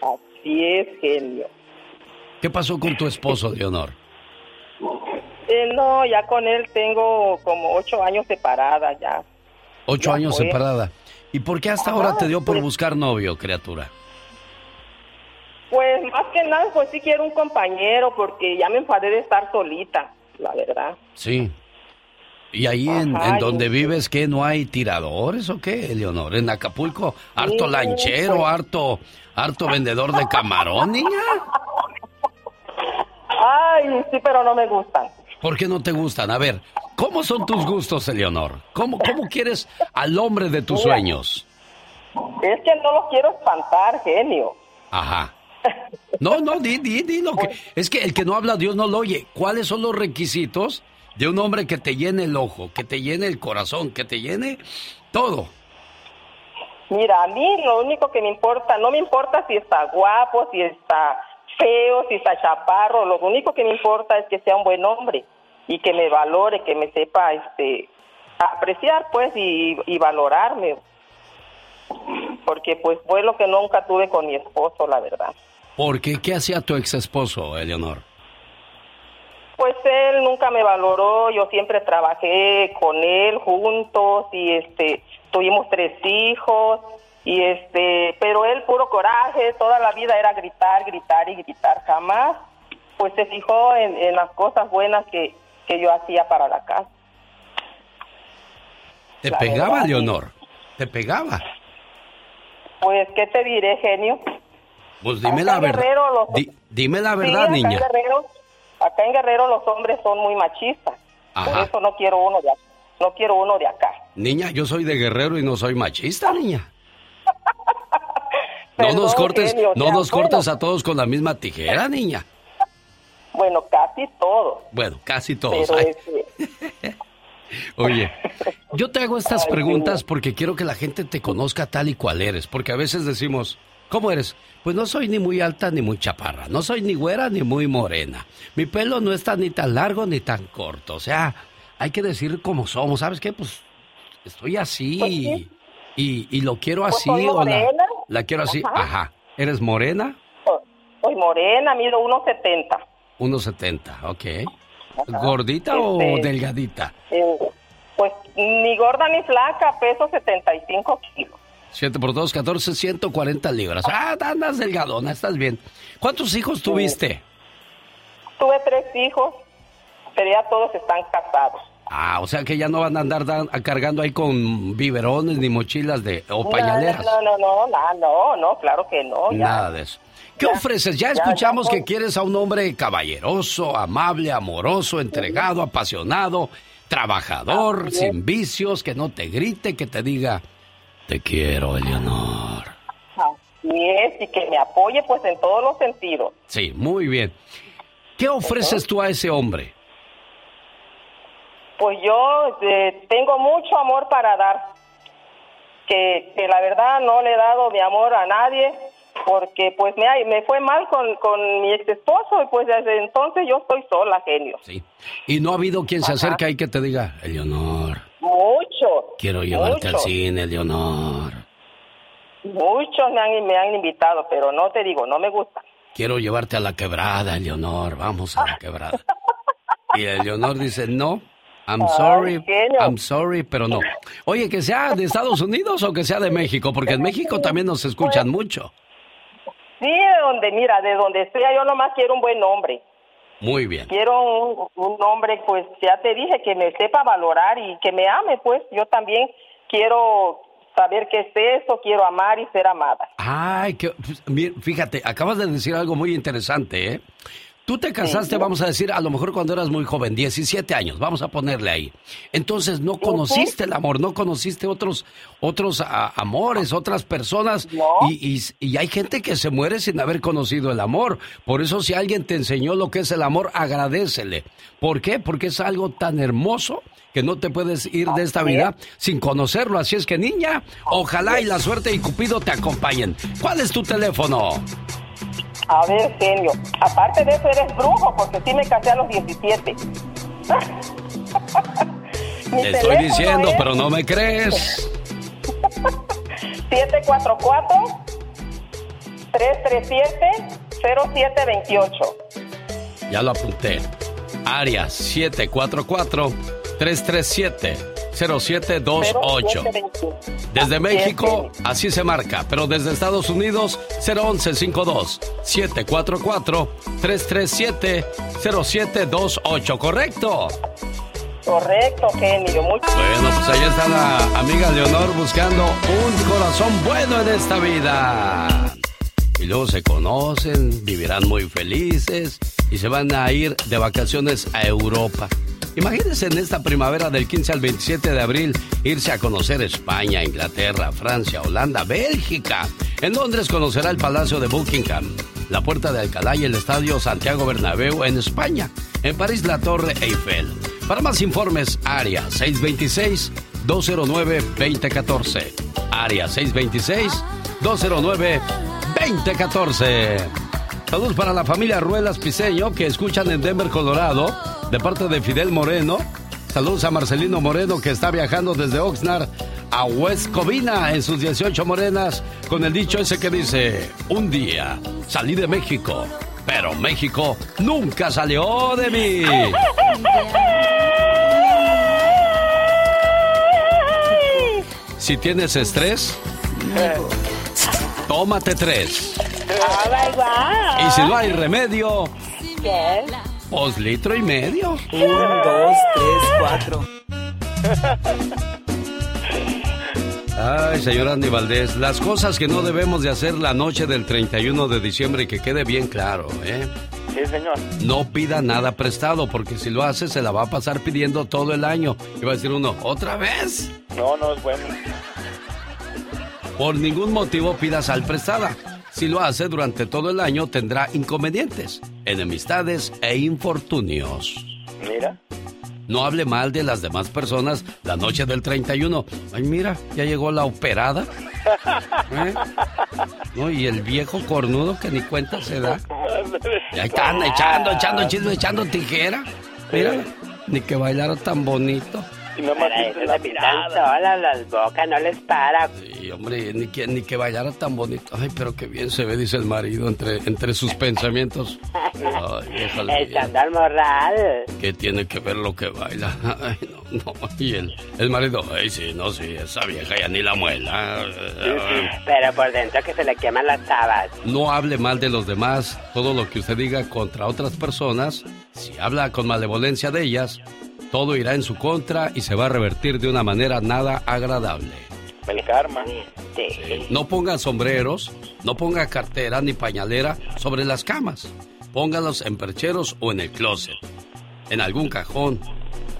Así es, genio. ¿Qué pasó con tu esposo, Leonor? Eh, no, ya con él tengo como ocho años separada ya. Ocho Ya años fue. separada. ¿Y por qué hasta ahora te dio por buscar novio, criatura? Pues más que nada, pues sí quiero un compañero porque ya me enfadé de estar solita, la verdad. Sí. ¿Y ahí en, Ajá, en y- donde vives qué? ¿No hay tiradores o qué, Leonor? ¿En Acapulco? ¿Harto Sí, lanchero? pues. ¿Harto, harto vendedor de camarón, niña? Ay, sí, pero no me gustan. ¿Por qué no te gustan? A ver, ¿cómo son tus gustos, Eleonor? ¿Cómo, cómo quieres al hombre de tus Mira. sueños? Es que no los quiero espantar, genio. Ajá. No, no, di, di, di lo que... Es que el que no habla, Dios no lo oye. ¿Cuáles son los requisitos de un hombre que te llene el ojo, que te llene el corazón, que te llene todo? Mira, a mí lo único que me importa, no me importa si está guapo, si está feo, si está chaparro, lo único que me importa es que sea un buen hombre y que me valore, que me sepa este apreciar pues y, y valorarme. Porque pues fue lo que nunca tuve con mi esposo, la verdad. ¿Por qué? ¿Qué hacía tu ex esposo, Eleonor? Pues él nunca me valoró, yo siempre trabajé con él juntos y este tuvimos tres hijos y este, pero él puro coraje, toda la vida era gritar, gritar y gritar, jamás pues se fijó en, en las cosas buenas que, que yo hacía para la casa. ¿Te La pegaba, verdad. Leonor? ¿Te pegaba? Pues, ¿qué te diré, genio? Pues dime Acá la verdad. Guerrero los- Di- dime la Sí, verdad, acá niña. En Guerrero, acá en Guerrero los hombres son muy machistas. Por eso no quiero uno de acá. No quiero uno de acá. Niña, yo soy de guerrero y no soy machista, niña. No Perdón, nos cortes, genio, no nos cortes a todos con la misma tijera, niña. Bueno, casi todo. Bueno, casi todos. Oye, yo te hago estas preguntas porque quiero que la gente te conozca tal y cual eres, porque a veces decimos, ¿cómo eres? Pues no soy ni muy alta ni muy chaparra, no soy ni güera ni muy morena. Mi pelo no está ni tan largo ni tan corto, o sea, hay que decir cómo somos, ¿sabes qué? Pues estoy así Pues sí. y, y lo quiero Pues así soy o la, la quiero así, Ajá. ajá. ¿Eres morena? Soy morena, mido 1.70. 1.70, ok. ¿Gordita o Este- delgadita? Eh, pues ni gorda ni flaca, peso 75 kilos. 7 por 2, 14, 140 libras. Ah, andas delgadona, estás bien. ¿Cuántos hijos tuviste? Tuve tres hijos, pero ya todos están casados. Ah, o sea que ya no van a andar dan- cargando ahí con biberones ni mochilas de o pañaleras. No, no, no, no, no, no, claro que no. ya. Nada de eso. ¿Qué ofreces? Ya ya, escuchamos que quieres a un hombre caballeroso, amable, amoroso, entregado, apasionado, trabajador, sin vicios, que no te grite, que te diga, te quiero, Eleonor. Así es, y que me apoye pues en todos los sentidos. Sí, muy bien. ¿Qué ofreces tú a ese hombre? Pues yo eh, tengo mucho amor para dar, que, que la verdad no le he dado mi amor a nadie, porque pues me, me fue mal con, con mi ex esposo y pues desde entonces yo estoy sola, genio. Y no ha habido quien se acerque ahí que te diga, Eleonor, Mucho. quiero llevarte al cine, Eleonor. Muchos me han, me han invitado, pero no te digo, no me gusta. Quiero llevarte a la quebrada, Eleonor. Vamos a la quebrada. Y Eleonor dice, no, I'm sorry. I'm sorry, pero no. Oye, que sea de Estados Unidos o que sea de México, porque en México también nos escuchan mucho. Sí, de donde, mira, de donde sea, yo nomás quiero un buen hombre. Muy bien. Quiero un, un hombre, pues ya te dije, que me sepa valorar y que me ame, pues yo también quiero saber qué es eso, quiero amar y ser amada. Ay, que, pues, fíjate, acabas de decir algo muy interesante, ¿eh? Tú te casaste, vamos a decir, a lo mejor cuando eras muy joven, 17 años, vamos a ponerle ahí. Entonces no conociste el amor, no conociste otros, otros a- amores, otras personas. Y, y- y hay gente que se muere sin haber conocido el amor. Por eso si alguien te enseñó lo que es el amor, agradecele. ¿Por qué? Porque es algo tan hermoso que no te puedes ir de esta vida sin conocerlo. Así es que niña, ojalá y la suerte y Cupido te acompañen. ¿Cuál es tu teléfono? A ver, genio, aparte de eso eres brujo, porque sí me casé a los 17. Mi Te estoy diciendo, es pero no me crees. 744-337-0728. Ya lo apunté. Área 744-337-0728. Desde México, así se marca, pero desde Estados Unidos, 01152 744-337-0728, ¿correcto? Correcto, genio. Muy... Bueno, pues ahí está la amiga Leonor buscando un corazón bueno en esta vida. Y luego se conocen, vivirán muy felices y se van a ir de vacaciones a Europa. Imagínense en esta primavera del 15 al 27 de abril irse a conocer España, Inglaterra, Francia, Holanda, Bélgica. En Londres conocerá el Palacio de Buckingham, la Puerta de Alcalá y el Estadio Santiago Bernabéu en España. En París la Torre Eiffel. Para más informes, área 626-209-2014. Área 626-209-2014. Saludos para la familia Ruelas Piseño que escuchan en Denver, Colorado, de parte de Fidel Moreno. Saludos a Marcelino Moreno que está viajando desde Oxnard a West Covina en sus 18 morenas con el dicho ese que dice, un día salí de México, pero México nunca salió de mí. Si tienes estrés, tómate tres. Y si no hay remedio, pues litro y medio. Un, dos, tres, cuatro. Ay, señor Andy Valdés, las cosas que no debemos de hacer la noche del 31 de diciembre y que quede bien claro, ¿eh? Sí, señor. No pida nada prestado, porque si lo hace se la va a pasar pidiendo todo el año. Y va a decir uno, ¿otra vez? No, no es bueno. Por ningún motivo pida sal prestada. Si lo hace durante todo el año tendrá inconvenientes, enemistades e infortunios. Mira. No hable mal de las demás personas la noche del 31. Ay, mira, ya llegó la operada. ¿Eh? No, y el viejo cornudo que ni cuenta se da. Ya están echando, echando chisme, echando tijera. Mira, ni que bailara tan bonito. Y nada más la pintan mirada. solas las bocas, no les para. Y hombre, ni que, ni que bailara tan bonito. Ay, pero qué bien se ve, dice el marido, entre, entre sus pensamientos. Ay, déjale. Echando al morral. ¿Qué tiene que ver lo que baila? Ay, no, no. Y el, el marido, ay, sí, no, sí, esa vieja ya ni la muela. Pero por dentro que se le queman las tabas. No hable mal de los demás. Todo lo que usted diga contra otras personas, si habla con malevolencia de ellas, todo irá en su contra y se va a revertir de una manera nada agradable. El karma. No ponga sombreros, no ponga cartera ni pañalera sobre las camas. Póngalos en percheros o en el closet, en algún cajón,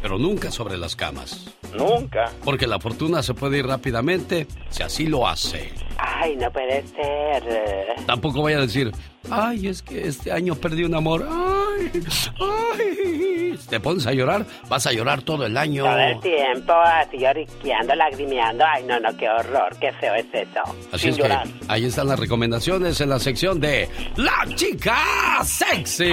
pero nunca sobre las camas. Nunca. Porque la fortuna se puede ir rápidamente si así lo hace. Ay, no puede ser. Tampoco vaya a decir, ay, es que este año perdí un amor. Ay, ay. Te pones a llorar, vas a llorar todo el año. Todo el tiempo así lloriqueando, lagrimeando. Ay, no, no, qué horror, qué feo es eso. Así es que ahí están las recomendaciones en la sección de La Chica Sexy.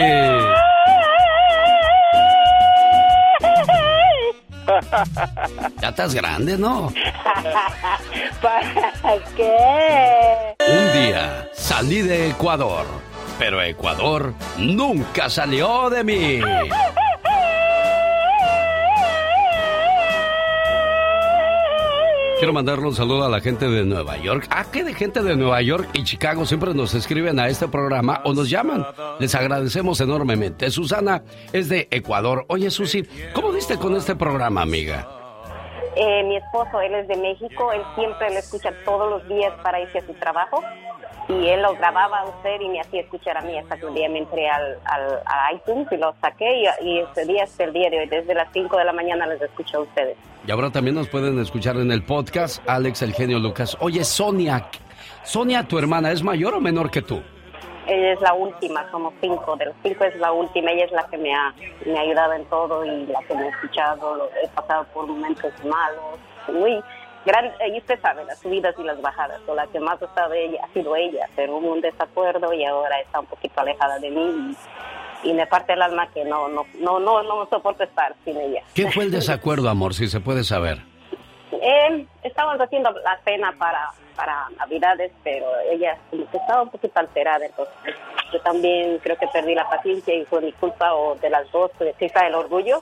Ya estás grande, ¿no? ¿Para qué? Un día salí de Ecuador, pero Ecuador nunca salió de mí. Quiero mandarle un saludo a la gente de Nueva York. ¿A qué de gente de Nueva York y Chicago siempre nos escriben a este programa o nos llaman? Les agradecemos enormemente. Susana es de Ecuador. Oye, Susi, ¿cómo viste con este programa, amiga? Eh, mi esposo, él es de México, él siempre lo escucha todos los días para irse a su trabajo y él lo grababa a usted y me hacía escuchar a mí hasta que un día me entré al, al, a iTunes y lo saqué y, y ese día es el día de hoy, desde las 5 de la mañana les escucho a ustedes. Y ahora también nos pueden escuchar en el podcast Alex el genio Lucas. Oye, Sonia, Sonia, tu hermana, ¿es mayor o menor que tú? Ella es la última, somos cinco, de los cinco es la última, ella es la que me ha, me ha ayudado en todo y la que me ha escuchado, lo- he pasado por momentos malos, muy grandes, y usted sabe, las subidas y las bajadas, o la que más ha estado ella ha sido ella, pero hubo un desacuerdo y ahora está un poquito alejada de mí y, y me parte el alma que no, no, no, no, no soporto estar sin ella. ¿Qué fue el desacuerdo, amor, si se puede saber? Eh, estábamos haciendo la cena para, para Navidades, pero ella estaba un poquito alterada, entonces yo también creo que perdí la paciencia y fue mi culpa o de las dos, pues, quizá el orgullo.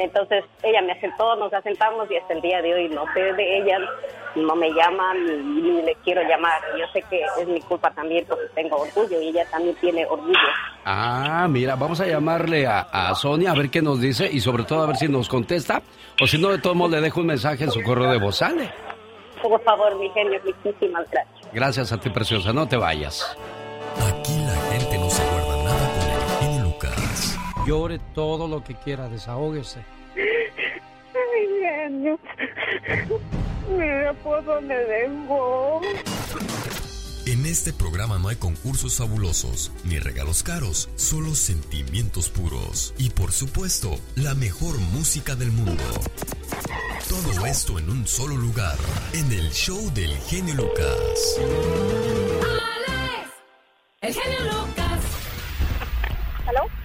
Entonces ella me aceptó, nos asentamos y hasta el día de hoy no sé de ella, no me llama ni, ni le quiero llamar. Yo sé que es mi culpa también porque tengo orgullo y ella también tiene orgullo. Ah, mira, vamos a llamarle a, a Sonia a ver qué nos dice y sobre todo a ver si nos contesta o si no, de todos modos le dejo un mensaje en su correo de voz. ¿Sale? Por favor, mi genio, muchísimas gracias. Gracias a ti, preciosa. No te vayas. Aquí Llore todo lo que quiera, desahógese. Ay, genio. Mi esposo me dejó. En este programa no hay concursos fabulosos ni regalos caros, solo sentimientos puros y por supuesto la mejor música del mundo. Todo esto en un solo lugar, en el show del genio Lucas.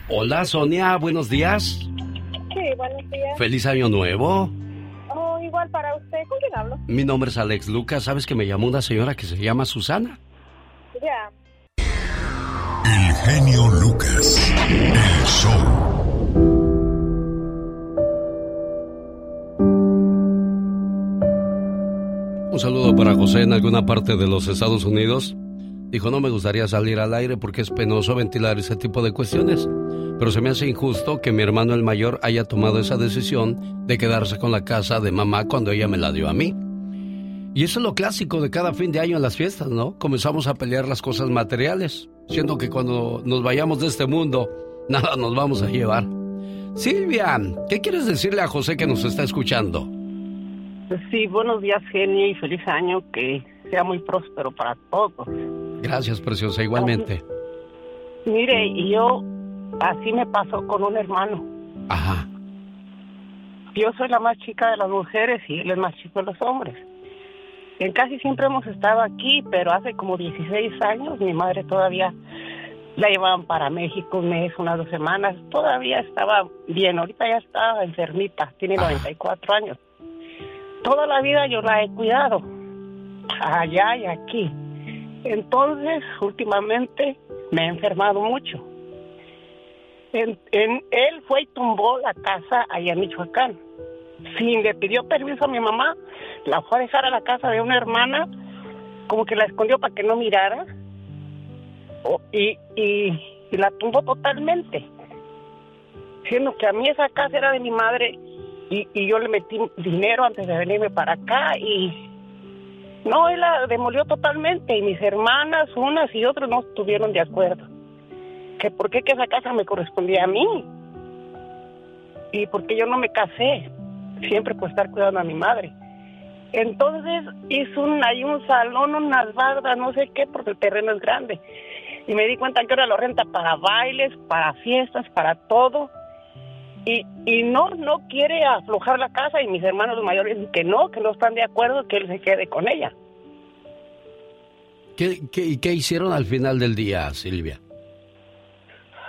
Hola, Sonia, buenos días. Sí, buenos días. Feliz año nuevo. Oh, igual para usted. ¿Con quién hablo? Mi nombre es Alex Lucas. ¿Sabes que me llamó una señora que se llama Susana? Ya. El genio Lucas. El show. Un saludo para José en alguna parte de los Estados Unidos. Dijo, no me gustaría salir al aire porque es penoso ventilar ese tipo de cuestiones, pero se me hace injusto que mi hermano el mayor haya tomado esa decisión de quedarse con la casa de mamá cuando ella me la dio a mí. Y eso es lo clásico de cada fin de año en las fiestas, ¿no? Comenzamos a pelear las cosas materiales, siendo que cuando nos vayamos de este mundo, nada nos vamos a llevar. Silvia, ¿qué quieres decirle a José que nos está escuchando? Sí, buenos días, genio, y feliz año, que sea muy próspero para todos. Gracias, preciosa, igualmente. Mire, yo, así me pasó con un hermano. Ajá. Yo soy la más chica de las mujeres y él es más chico de los hombres. En casi siempre hemos estado aquí, pero hace como 16 años mi madre todavía la llevaban para México un mes, unas dos semanas. Todavía estaba bien, ahorita ya está enfermita, tiene 94 años. Toda la vida yo la he cuidado, allá y aquí. Entonces, últimamente me he enfermado mucho. En, él fue y tumbó la casa allá en Michoacán. Sí, le pidió permiso a mi mamá, la fue a dejar a la casa de una hermana, como que la escondió para que no mirara, y la tumbó totalmente. Siendo que a mí esa casa era de mi madre y, y yo le metí dinero antes de venirme para acá y no, él la demolió totalmente y mis hermanas, unas y otras no estuvieron de acuerdo. Que por qué que esa casa me correspondía a mí y por qué yo no me casé, siempre por estar cuidando a mi madre. Entonces hizo un, hay un salón, unas bardas, no sé qué, porque el terreno es grande. Y me di cuenta que ahora lo renta para bailes, para fiestas, para todo. Y, y no, no quiere aflojar la casa y mis hermanos mayores dicen que no, que no están de acuerdo, que él se quede con ella. ¿Qué, qué, qué hicieron al final del día, Silvia?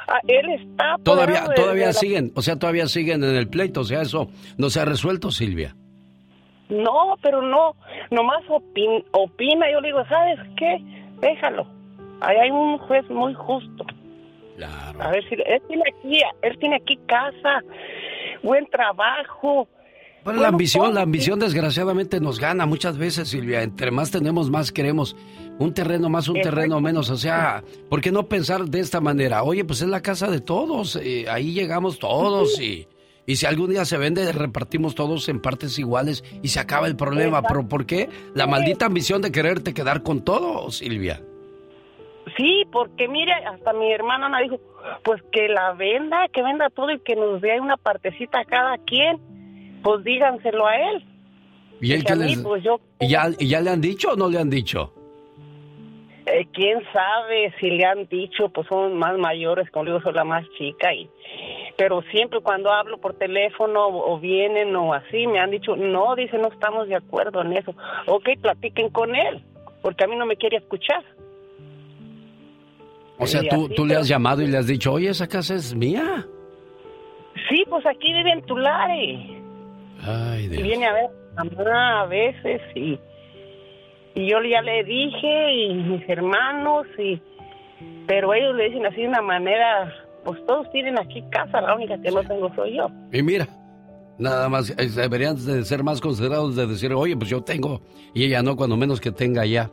Ah, él está... Todavía, todavía la- siguen, o sea, todavía siguen en el pleito, o sea, eso no se ha resuelto, Silvia. No, pero no, nomás opin- opina. Yo le digo, ¿sabes qué? Déjalo. Ahí hay un juez muy justo. Claro. A ver si él tiene aquí, él tiene aquí casa, buen trabajo. Bueno, la ambición, la ambición desgraciadamente nos gana muchas veces, Silvia. Entre más tenemos, más queremos. Un terreno más, un terreno menos. O sea, ¿por qué no pensar de esta manera? Oye, pues es la casa de todos. eh, ahí llegamos todos y, y si algún día se vende, repartimos todos en partes iguales y se acaba el problema. Pero ¿por qué? La maldita ambición de quererte quedar con todo, Silvia. Sí, porque mire, hasta mi hermana me dijo, pues que la venda, que venda todo y que nos dé una partecita a cada quien. Pues díganselo a él. ¿Y él Que a qué mí, les- pues yo, ¿Y ya, le han dicho o no le han dicho? eh, quién sabe si le han dicho, pues son más mayores, digo, soy la más chica y pero siempre cuando hablo por teléfono o, vienen o así me han dicho, no, dice, no estamos de acuerdo en eso. Ok, platiquen con él, porque a mí no me quiere escuchar. O sea, Y tú, así, tú le has llamado y le has dicho, oye, esa casa es mía. Sí, pues aquí vive en Tulare. Ay, Y viene a ver a mamá a veces y, y yo ya le dije y mis hermanos y pero ellos le dicen así de una manera pues todos tienen aquí casa la única que no tengo soy yo Y mira, nada más, eh, deberían de ser más considerados de decir, oye, pues yo tengo, y ella no, cuando menos que tenga ya.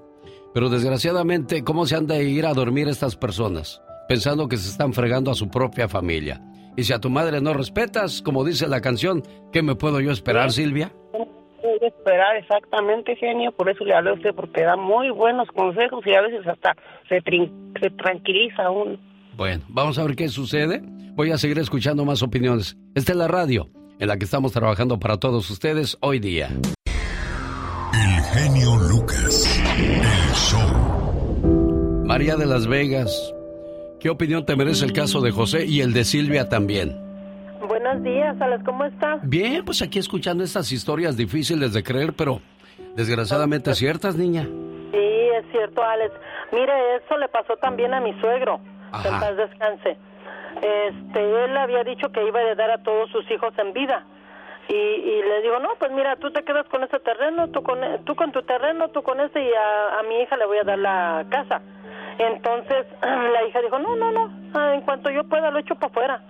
Pero desgraciadamente, ¿cómo se han de ir a dormir estas personas? Pensando que se están fregando a su propia familia. Y si a tu madre no respetas, como dice la canción, ¿qué me puedo yo esperar, Silvia? Puedo esperar exactamente genio por eso le hablé a usted porque da muy buenos consejos y a veces hasta se, trin- se tranquiliza uno Bueno, vamos a ver qué sucede. Voy a seguir escuchando más opiniones. Esta es la radio en la que estamos trabajando para todos ustedes hoy día. El genio Lucas. El show. María de Las Vegas, ¿qué opinión te merece el caso de José y el de Silvia también? Buenos días, Alex, ¿cómo estás? Bien, pues aquí escuchando estas historias difíciles de creer, pero desgraciadamente ciertas, niña. Sí, es cierto, Alex. Mire, eso le pasó también a mi suegro. Ajá. En paz descanse. Este, él había dicho que iba a heredar a todos sus hijos en vida. Y, y le digo, no, pues mira, tú te quedas con ese terreno, tú con, tú con tu terreno, tú con ese, y a, a mi hija le voy a dar la casa. Entonces, la hija dijo, no, no, no, ah, en cuanto yo pueda lo echo para afuera.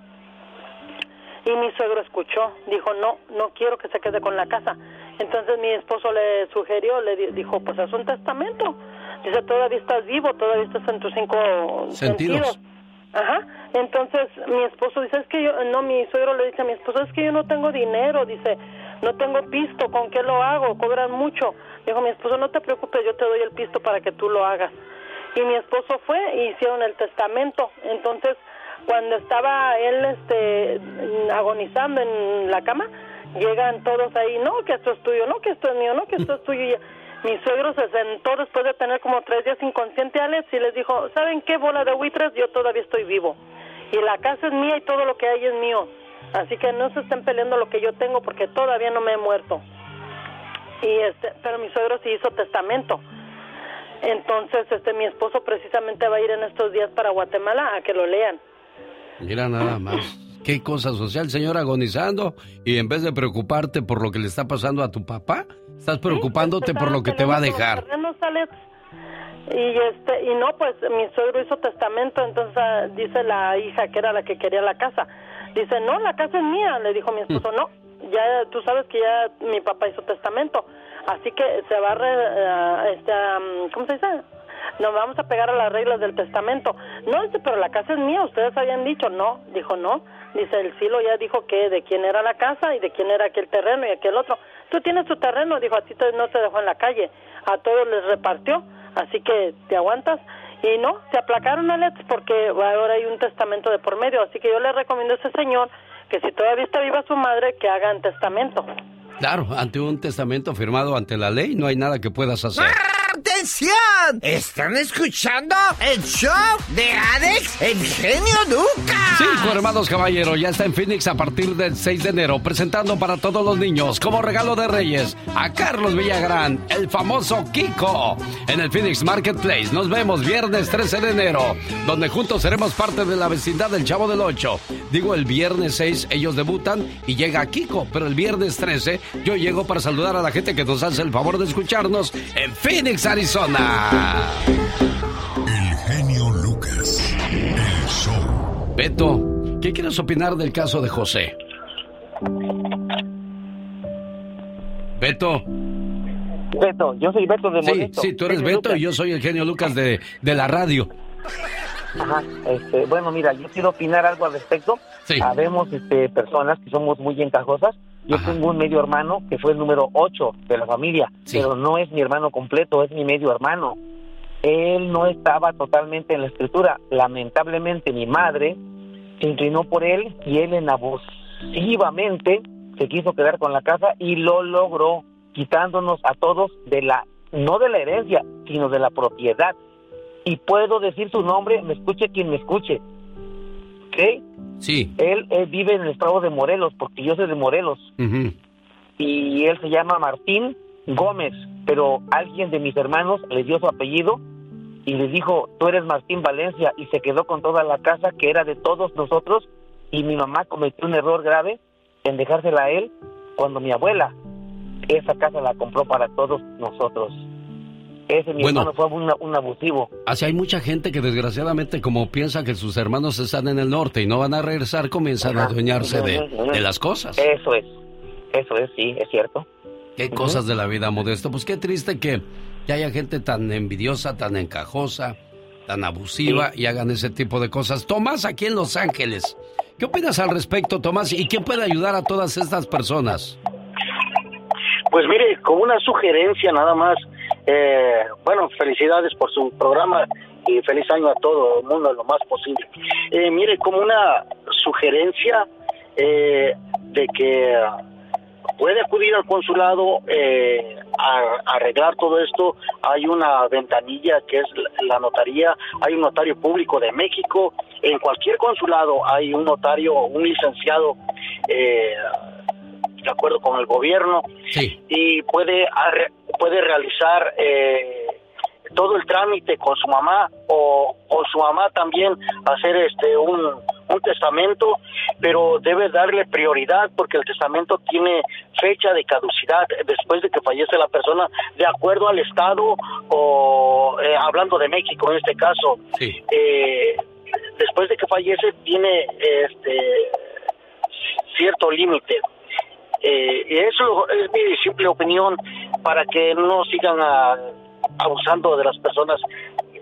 Y mi suegro escuchó, dijo, no, no quiero que se quede con la casa. Entonces mi esposo le sugirió, le di- dijo, pues haz un testamento. Dice, todavía estás vivo, todavía estás en tus cinco Sentidos. sentidos. Ajá. Entonces mi esposo dice, es que yo, no, mi suegro le dice a mi esposo, es que yo no tengo dinero, dice, no tengo pisto, ¿con qué lo hago? Cobran mucho. Dijo mi esposo, no te preocupes, yo te doy el pisto para que tú lo hagas. Y mi esposo fue y hicieron el testamento. Entonces, cuando estaba él este agonizando en la cama, llegan todos ahí, no, que esto es tuyo, no, que esto es mío, no, que esto es tuyo. Y mi suegro se sentó después de tener como tres días inconsciente, Alex, y les dijo, ¿saben qué, bola de buitres? Yo todavía estoy vivo. Y la casa es mía y todo lo que hay es mío. Así que no se estén peleando lo que yo tengo porque todavía no me he muerto. Y este, pero mi suegro sí hizo testamento. Entonces, este, mi esposo precisamente va a ir en estos días para Guatemala a que lo lean. Mira nada más. Qué cosa social, señor, agonizando. Y en vez de preocuparte por lo que le está pasando a tu papá, estás preocupándote por lo que te va a dejar. Alex. Y este y no, pues mi suegro hizo testamento, entonces ah, dice la hija que era la que quería la casa. Dice, "No, la casa es mía." Le dijo mi esposo, "No, ya tú sabes que ya mi papá hizo testamento." Así que se va a re- ah, este am, ¿cómo se dice? Nos vamos a pegar a las reglas del testamento. No, dice, pero la casa es mía, ustedes habían dicho, no, dijo no. Dice, el Silo ya dijo que de quién era la casa y de quién era aquel terreno y aquel otro. Tú tienes tu terreno, dijo, a ti no te dejó en la calle, a todos les repartió, así que te aguantas. Y no, se aplacaron, Alex, porque ahora hay un testamento de por medio, así que yo le recomiendo a ese señor que si todavía está viva su madre, que hagan testamento. Claro, ante un testamento firmado ante la ley no hay nada que puedas hacer. ¡Atención! ¿Están escuchando el show de Alex, el genio Lucas? Cinco hermanos caballero ya está en Phoenix a partir del 6 de enero, presentando para todos los niños como regalo de Reyes a Carlos Villagrán, el famoso Kiko, en el Phoenix Marketplace. Nos vemos viernes 13 de enero, donde juntos seremos parte de la vecindad del Chavo del Ocho. Digo, el viernes 6 ellos debutan y llega Kiko, pero el viernes 13 yo llego para saludar a la gente que nos hace el favor de escucharnos en Phoenix, Arizona. El genio Lucas. El show. Beto, ¿qué quieres opinar del caso de José? Beto. Beto, yo soy Beto de Sí, Modesto. sí, tú eres Genio Beto Lucas. y yo soy el genio Lucas de, de la radio. Ajá, este, bueno, mira, yo quiero opinar algo al respecto. Sí. Habemos este, personas que somos muy encajosas. Yo tengo un medio hermano que fue el número 8 de la familia, pero no es mi hermano completo, es mi medio hermano. Él no estaba totalmente en la escritura. Lamentablemente mi madre se inclinó por él y él en abusivamente se quiso quedar con la casa y lo logró, quitándonos a todos de la, no de la herencia, sino de la propiedad y puedo decir su nombre, me escuche quien me escuche. ¿Ok? Sí. Él, él vive en el estado de Morelos, porque yo soy de Morelos, y él se llama Martín Gómez, pero alguien de mis hermanos le dio su apellido y le dijo, tú eres Martín Valencia, y se quedó con toda la casa que era de todos nosotros, y mi mamá cometió un error grave en dejársela a él cuando mi abuela esa casa la compró para todos nosotros. Ese mi Bueno. hermano fue un, un abusivo. Así hay mucha gente que desgraciadamente como piensa que sus hermanos están en el norte y no van a regresar, comienzan a adueñarse de, de las cosas. Eso es, eso es, sí, es cierto. Qué cosas de la vida, Modesto. Pues qué triste que, que haya gente tan envidiosa, tan encajosa, tan abusiva y hagan ese tipo de cosas. Tomás, aquí en Los Ángeles. ¿Qué opinas al respecto, Tomás? ¿Y quién puede ayudar a todas estas personas? Pues mire, como una sugerencia nada más, eh, bueno, felicidades por su programa y feliz año a todo el mundo lo más posible. Eh, mire, como una sugerencia eh, de que puede acudir al consulado eh, a, arreglar todo esto. Hay una ventanilla que es la, la notaría, hay un notario público de México. En cualquier consulado hay un notario, un licenciado eh, de acuerdo con el gobierno y puede puede realizar eh, todo el trámite con su mamá o, o su mamá también hacer este un, un testamento pero debe darle prioridad porque el testamento tiene fecha de caducidad después de que fallece la persona de acuerdo al estado o eh, hablando de México en este caso eh, después de que fallece tiene este cierto límite Eh, y eso es mi simple opinión para que no sigan a- abusando de las personas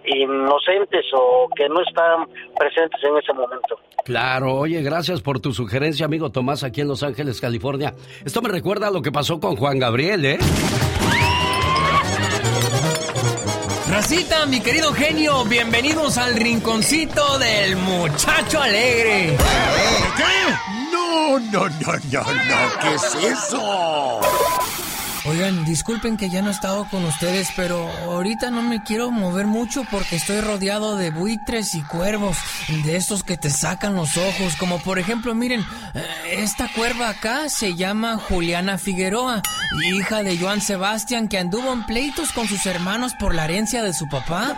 inocentes o que no están presentes en ese momento. Claro, oye, gracias por tu sugerencia, amigo Tomás, aquí en Los Ángeles, California. Esto me recuerda a lo que pasó con Juan Gabriel, ¿eh? Racita, mi querido genio, bienvenidos al rinconcito del muchacho alegre. ¿Qué? No, no, no, no, no. ¿Qué es eso? Oigan, disculpen que ya no he estado con ustedes, pero ahorita no me quiero mover mucho porque estoy rodeado de buitres y cuervos, de esos que te sacan los ojos, como por ejemplo, miren, eh, esta cuerva acá se llama Juliana Figueroa, hija de Joan Sebastián, que anduvo en pleitos con sus hermanos por la herencia de su papá.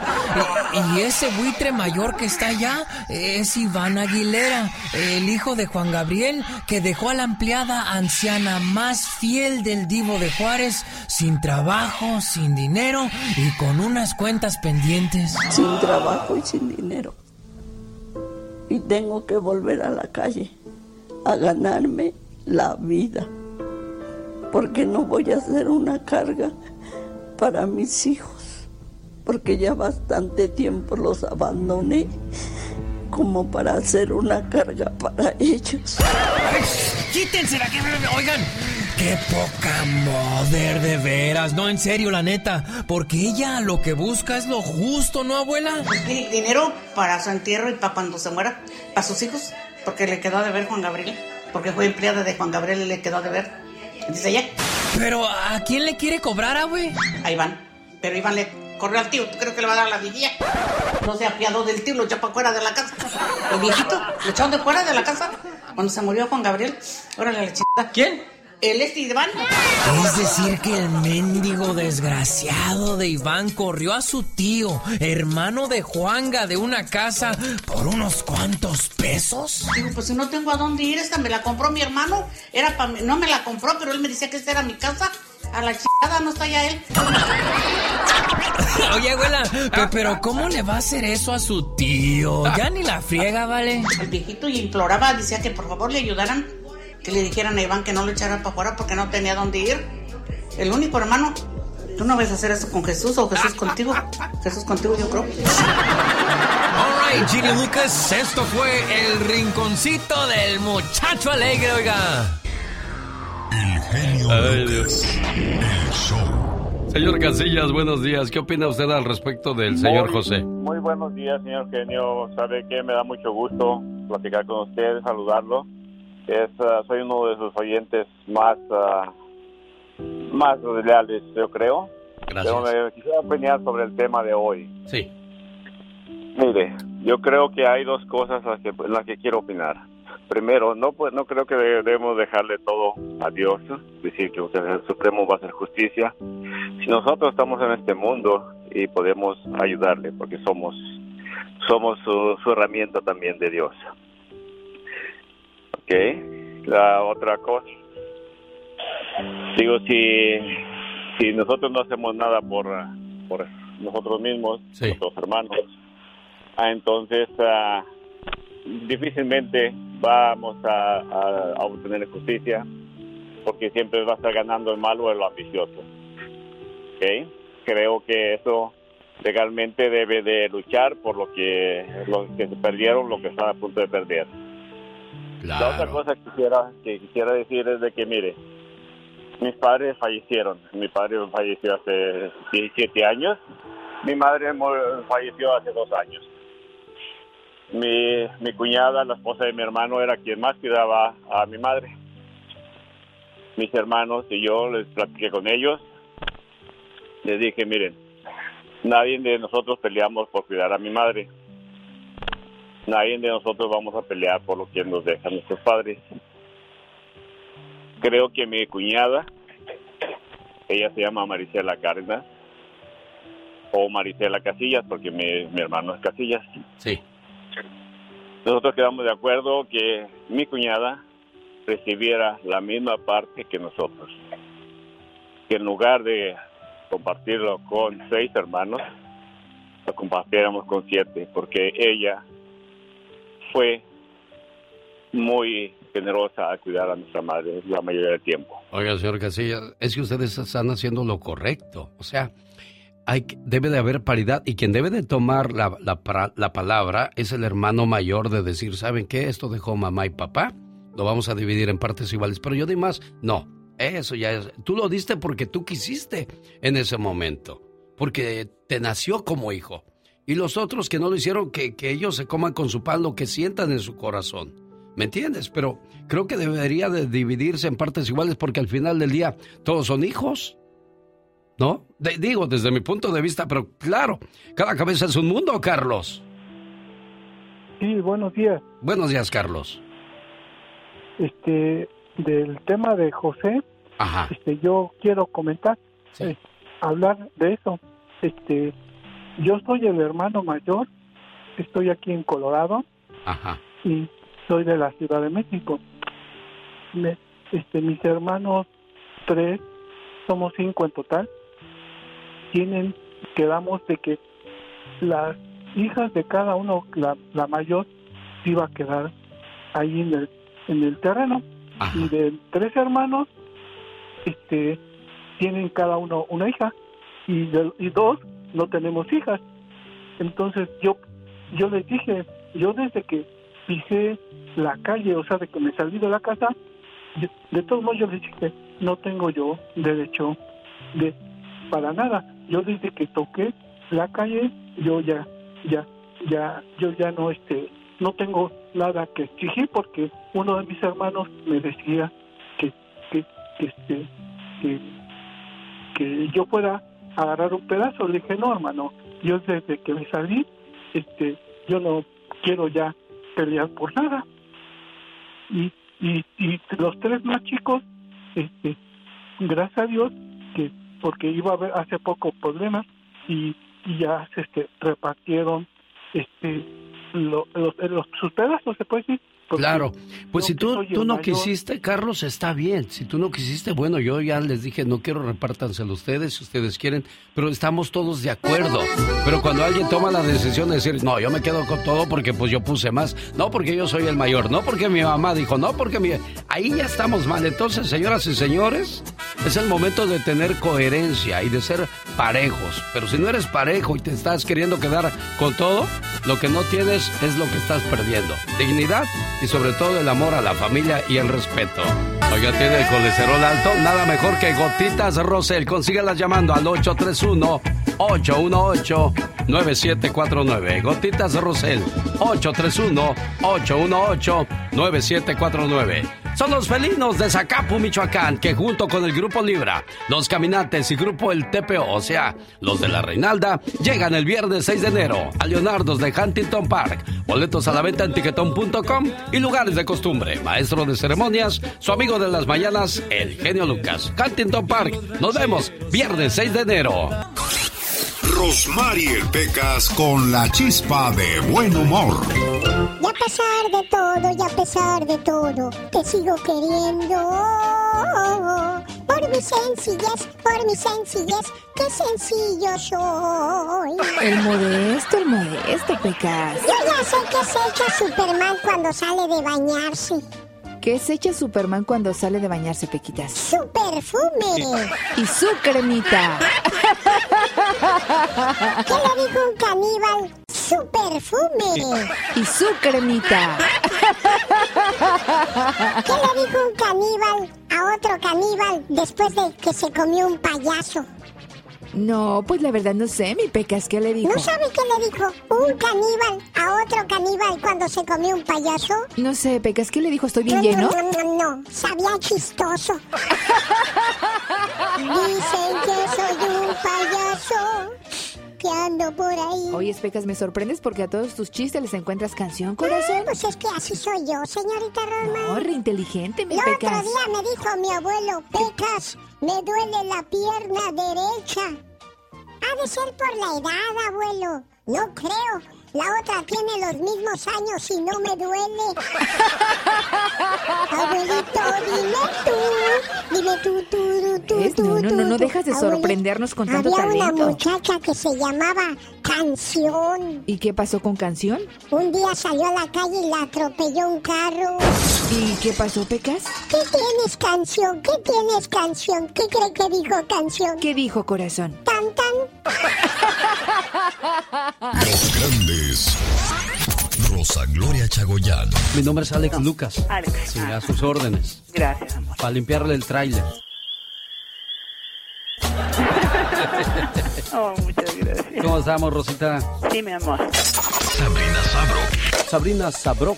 Y, ese buitre mayor que está allá es Iván Aguilera, el hijo de Juan Gabriel, que dejó a la empleada anciana más fiel del divo de Juárez, sin trabajo, sin dinero y con unas cuentas pendientes. sin trabajo y sin dinero. Y tengo que volver a la calle a ganarme la vida. Porque no voy a hacer una carga para mis hijos. Porque ya bastante tiempo los abandoné como para hacer una carga para ellos. Quítense la que... Oigan, qué poca moder de veras. No, en serio, la neta. Porque ella lo que busca es lo justo, ¿no, abuela? Di- dinero para su entierro y para cuando se muera, para sus hijos, porque le quedó de ver Juan Gabriel, porque fue empleada de Juan Gabriel y le quedó de ver. Dice ella. Pero ¿a quién le quiere cobrar, ah, güey? A Iván. Pero Iván le corrió al tío, ¿tú crees que le va a dar la vidilla? No se apiadó del tío, lo echó para fuera de la casa. El viejito, lo echaron de fuera de la casa. Cuando se murió Juan Gabriel, órale la chingada. ¿Quién? El este Iván. Es decir, que el mendigo desgraciado de Iván corrió a su tío, hermano de Juanga, de una casa por unos cuantos pesos. Digo, pues si no tengo a dónde ir, esta me la compró mi hermano. Era pa' mí- no me la compró, pero él me decía que esta era mi casa. A la chingada no está ya él. Oye, abuela, pe- pero ¿cómo le va a hacer eso a su tío? Ya ni la friega, ¿vale? El viejito y imploraba, decía que por favor le ayudaran, que le dijeran a Iván que no lo echaran para afuera porque no tenía dónde ir. El único hermano. Tú no vas a hacer eso con Jesús o Jesús contigo. Jesús contigo, yo creo. All right, Ginny Lucas, esto fue el rinconcito del muchacho alegre, oiga. El genio Ay, Lucas. El show. Señor Casillas, buenos días. ¿Qué opina usted al respecto del señor Muy- José? Muy buenos días, señor genio. Sabe que me da mucho gusto platicar con usted, saludarlo. Es, ah, soy uno de sus oyentes más, ah, más leales, yo creo. Gracias. Pero me quisiera opinar sobre el tema de hoy. Sí. Mire, yo creo que hay dos cosas en las que, en las que quiero opinar. Primero, no pues, no creo que debemos dejarle todo a Dios, decir que el Supremo va a hacer justicia. Si nosotros estamos en este mundo y podemos ayudarle, porque somos somos su, su herramienta también de Dios. ¿Ok? La otra cosa, digo, si, si nosotros no hacemos nada por, por nosotros mismos, nuestros hermanos, ah, entonces ah, difícilmente vamos a, a- a obtener justicia porque siempre va a estar ganando el malo o el ambicioso. ¿Ok? Creo que eso legalmente debe de luchar por lo que los que se perdieron, lo que están a punto de perder. La otra cosa que quisiera, que quisiera decir es de que, mire, mis padres fallecieron. Mi padre falleció hace 17 años. Mi madre falleció hace dos años. Mi, mi cuñada, la esposa de mi hermano, era quien más cuidaba a mi madre. Mis hermanos y yo les platiqué con ellos. Les dije, miren, nadie de nosotros peleamos por cuidar a mi madre. Nadie de nosotros vamos a pelear por lo que nos dejan nuestros padres. Creo que mi cuñada, ella se llama Marisela Cárdenas, o Marisela Casillas, porque mi, mi hermano es Casillas. Sí. Nosotros quedamos de acuerdo que mi cuñada recibiera la misma parte que nosotros. Que en lugar de compartirlo con seis hermanos, lo compartiéramos con siete, porque ella fue muy generosa a cuidar a nuestra madre la mayoría del tiempo. Oiga, señor Casillas, es que ustedes están haciendo lo correcto. O sea, hay, debe de haber paridad y quien debe de tomar la, la, la, palabra es el hermano mayor de decir, ¿saben qué? Esto dejó mamá y papá, lo vamos a dividir en partes iguales, pero yo di más. No, eso ya es. Tú lo diste porque tú quisiste en ese momento, porque te nació como hijo. Y los otros que no lo hicieron, que, que ellos se coman con su pan lo que sientan en su corazón. ¿Me entiendes? Pero creo que debería de dividirse en partes iguales porque al final del día todos son hijos. ¿No? digo, desde mi punto de vista, pero claro, cada cabeza es un mundo, Carlos. Sí, buenos días. Buenos días, Carlos. Este, del tema de José, Ajá. este, yo quiero comentar, eh, hablar de eso. Este, yo soy el hermano mayor, estoy aquí en Colorado. Ajá. Y soy de la Ciudad de México. este, mis hermanos, tres, somos cinco en total, tienen, quedamos de que las hijas de cada uno, la, la mayor, iba a quedar ahí en el, en el terreno. Y de tres hermanos, este, tienen cada uno una hija y, y dos no tenemos hijas. Entonces yo, yo les dije, yo desde que pisé la calle, o sea, de que me salí de la casa, de todos modos yo les dije, no tengo yo derecho de para nada. Yo desde que toqué la calle, yo ya, ya, ya, yo ya no, este, no tengo nada que exigir porque uno de mis hermanos me decía que, que, este, que, que yo pueda agarrar un pedazo. Le dije, no, hermano, yo desde que me salí, este, yo no quiero ya pelear por nada. Y, y, y los tres más chicos, este, gracias a Dios, que porque iba a haber hace poco problemas y, y ya se este, repartieron este los, los, sus pedazos, se puede decir, Claro, pues si tú, tú no quisiste, Carlos, está bien. Si tú no quisiste, bueno, yo ya les dije, no quiero repártanselo ustedes si ustedes quieren, pero estamos todos de acuerdo. Pero cuando alguien toma la decisión de decir, no, yo me quedo con todo porque pues yo puse más, no porque yo soy el mayor, no porque mi mamá dijo, no porque mi... Ahí ya estamos mal. Entonces, señoras y señores, es el momento de tener coherencia y de ser parejos. Pero si no eres parejo y te estás queriendo quedar con todo, lo que no tienes es lo que estás perdiendo. Dignidad y sobre todo el amor a la familia y el respeto. Oiga, tiene el colesterol alto, nada mejor que gotitas Rosel. Consígalas llamando al 831-818-9749. Gotitas Rosel, 831-818-9749. Son los felinos de Zacapu, Michoacán, que junto con el Grupo Libra, los Caminantes y Grupo El TPO, o sea, los de la Reinalda, llegan el viernes 6 de enero a Leonardo's de Huntington Park. Boletos a la venta en tiquetón.com y lugares de costumbre. Maestro de ceremonias, su amigo de las mañanas, el genio Lucas. Huntington Park. Nos vemos viernes 6 de enero. Rosmarie Pecas con la chispa de buen humor. Y a pesar de todo, y a pesar de todo, te sigo queriendo. Por mi sencillez, por mi sencillez, qué sencillo soy. El modesto, el modesto, Pecas. Yo ya sé que se echa Superman cuando sale de bañarse. ¿Qué se echa Superman cuando sale de bañarse, Pequitas? ¡Su perfume! Y su cremita. ¿Qué le dijo un caníbal? ¡Su perfume! Y su cremita. ¿Qué le dijo un caníbal a otro caníbal después de que se comió un payaso? No, pues la verdad no sé, mi Pecas, ¿qué le dijo? ¿No sabe qué le dijo un caníbal a otro caníbal cuando se comió un payaso? No sé, Pecas, ¿qué le dijo? ¿Estoy bien no, lleno? No, no, no, no, sabía chistoso. Dicen que soy un payaso que ando por ahí. Oye, Pecas, me sorprendes porque a todos tus chistes les encuentras canción, corazón. Ah, pues es que así soy yo, señorita Roma. No, re inteligente, mi El Pecas. otro día me dijo mi abuelo, Pecas, me duele la pierna derecha. Ha de ser por la edad, abuelo. No creo. La otra tiene los mismos años y no me duele. Abuelito, dime tú. Dime tú, tú, tú, ¿Ves? tú, No, no, tú, no, no dejas de Abuelito, sorprendernos con tanto Había una muchacha que se llamaba Canción. ¿Y qué pasó con canción? Un día salió a la calle y la atropelló un carro. ¿Y qué pasó, Pecas? ¿Qué tienes, canción? ¿Qué tienes, canción? ¿Qué cree que dijo canción? ¿Qué dijo, corazón? Tan, tan. Los grandes. Rosa Gloria Chagoyán. Mi nombre es Alex Lucas. Alex. Sí, a sus órdenes. Gracias, amor. Para limpiarle el tráiler. Oh, muchas gracias. ¿Cómo estamos, Rosita? Sí, mi amor. Sabrina Sabro. Sabrina Sabrok,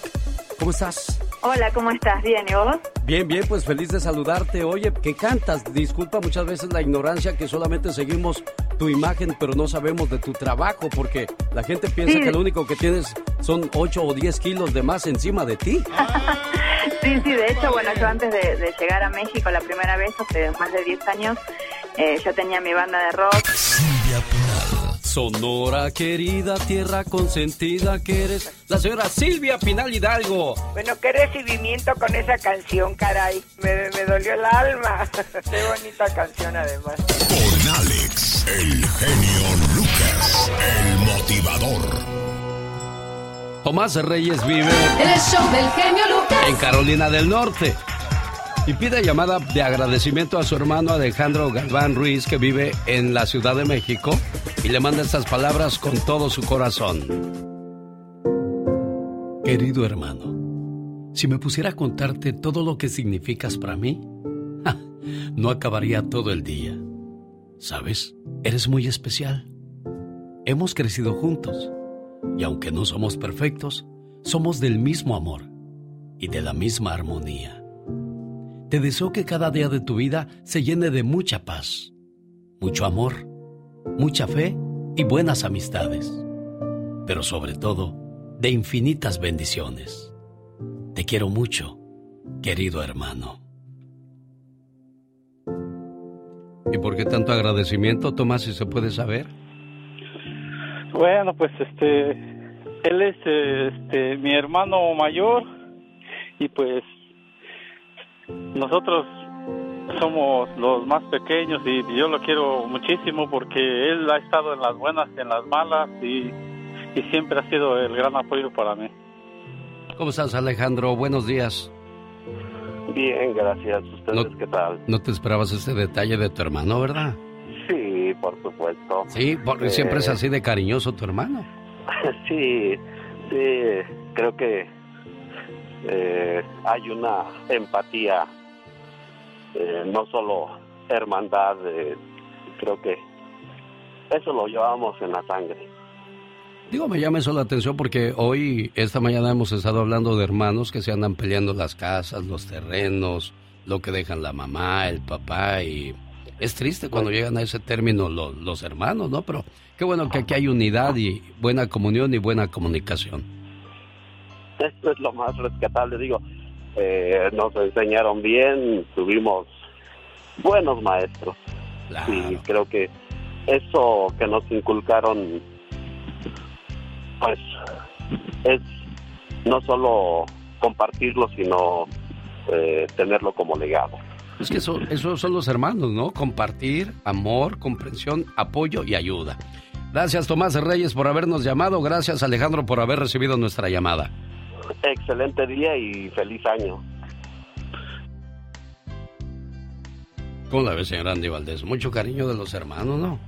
¿cómo estás? Hola, ¿cómo estás? ¿Bien? ¿Y vos? Bien, bien, pues feliz de saludarte. Oye, ¿qué cantas? Disculpa muchas veces la ignorancia que solamente seguimos tu imagen, pero no sabemos de tu trabajo, porque la gente piensa Sí. que lo único que tienes son 8 o 10 kilos de más encima de ti. Sí, sí, de hecho, bueno, yo antes de, de llegar a México la primera vez, hace más de 10 años, eh, yo tenía mi banda de rock. Silvia Pinal. Sonora querida, tierra consentida que eres la señora Silvia Pinal Hidalgo. Bueno, qué recibimiento con esa canción, caray. Me, me dolió el alma. qué bonita canción, además. Con Alex, el genio Lucas, el motivador. Tomás Reyes vive En el show del genio Lucas. en Carolina del Norte. Y pide llamada de agradecimiento a su hermano Alejandro Galván Ruiz, que vive en la Ciudad de México, y le manda estas palabras con todo su corazón. Querido hermano, si me pusiera a contarte todo lo que significas para mí, ¡ja! no acabaría todo el día. ¿Sabes? Eres muy especial. Hemos crecido juntos, y aunque no somos perfectos, somos del mismo amor y de la misma armonía. Te deseo que cada día de tu vida se llene de mucha paz, mucho amor, mucha fe y buenas amistades. Pero sobre todo, de infinitas bendiciones. Te quiero mucho, querido hermano. ¿Y por qué tanto agradecimiento, Tomás, si se puede saber? Bueno, pues este, él es este, mi hermano mayor y pues nosotros somos los más pequeños y yo lo quiero muchísimo porque él ha estado en las buenas y en las malas y, y siempre ha sido el gran apoyo para mí. ¿Cómo estás, Alejandro? Buenos días. Bien, gracias. ¿Ustedes qué tal? No te esperabas este detalle de tu hermano, ¿verdad? Sí, por supuesto. Sí, porque Eh, siempre es así de cariñoso tu hermano. Sí, sí, creo que eh, hay una empatía, eh, no solo hermandad, eh, creo que eso lo llevamos en la sangre. Digo, me llama eso la atención porque hoy, esta mañana hemos estado hablando de hermanos que se andan peleando las casas, los terrenos, lo que dejan la mamá, el papá y es triste cuando llegan a ese término lo- los hermanos, ¿no? Pero qué bueno que aquí hay unidad y buena comunión y buena comunicación. Esto es lo más rescatable, digo, eh, nos enseñaron bien, tuvimos buenos maestros. Y creo que eso que nos inculcaron, pues, es no solo compartirlo, sino eh, tenerlo como legado. Es que eso, esos son los hermanos, ¿no? Compartir, amor, comprensión, apoyo y ayuda. Gracias Tomás Reyes por habernos llamado, gracias Alejandro por haber recibido nuestra llamada. Excelente día y feliz año. ¿Cómo la ves, señor Andy Valdés? Mucho cariño de los hermanos, ¿no?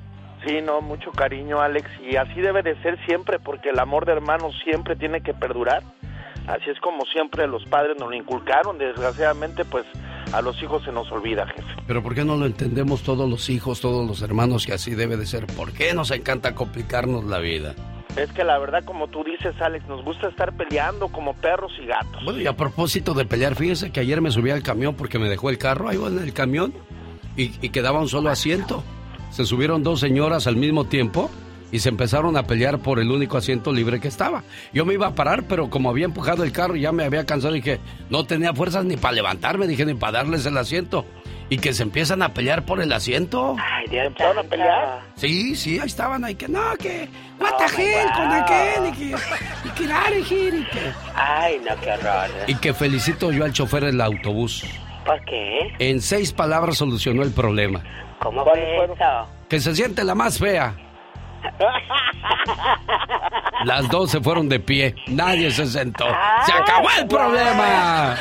Sí, no, mucho cariño, Alex, y así debe de ser siempre, porque el amor de hermanos siempre tiene que perdurar. Así es como siempre los padres nos lo inculcaron, desgraciadamente, pues a los hijos se nos olvida, jefe. Pero ¿por qué no lo entendemos todos los hijos, todos los hermanos que así debe de ser? ¿Por qué nos encanta complicarnos la vida? Es que la verdad, como tú dices, Alex, nos gusta estar peleando como perros y gatos. Bueno, y a propósito de pelear, fíjense que ayer me subí al camión porque me dejó el carro, ahí va en el camión, y, y quedaba un solo asiento. Se subieron dos señoras al mismo tiempo y se empezaron a pelear por el único asiento libre que estaba. Yo me iba a parar, pero como había empujado el carro y ya me había cansado, dije, no tenía fuerzas ni para levantarme, dije, ni para darles el asiento. Y que se empiezan a pelear por el asiento. Ay, ya empezaron a pelear. Sí, sí, ahí estaban, ahí que no, que the hell con aquel y que, y que y que... Ay, no, qué horror. Y que felicito yo al chofer del autobús. ¿Por qué? En seis palabras solucionó el problema. ¿Cómo fue eso? Que se siente la más fea. Las dos se fueron de pie. Nadie se sentó. ¡Se acabó el problema!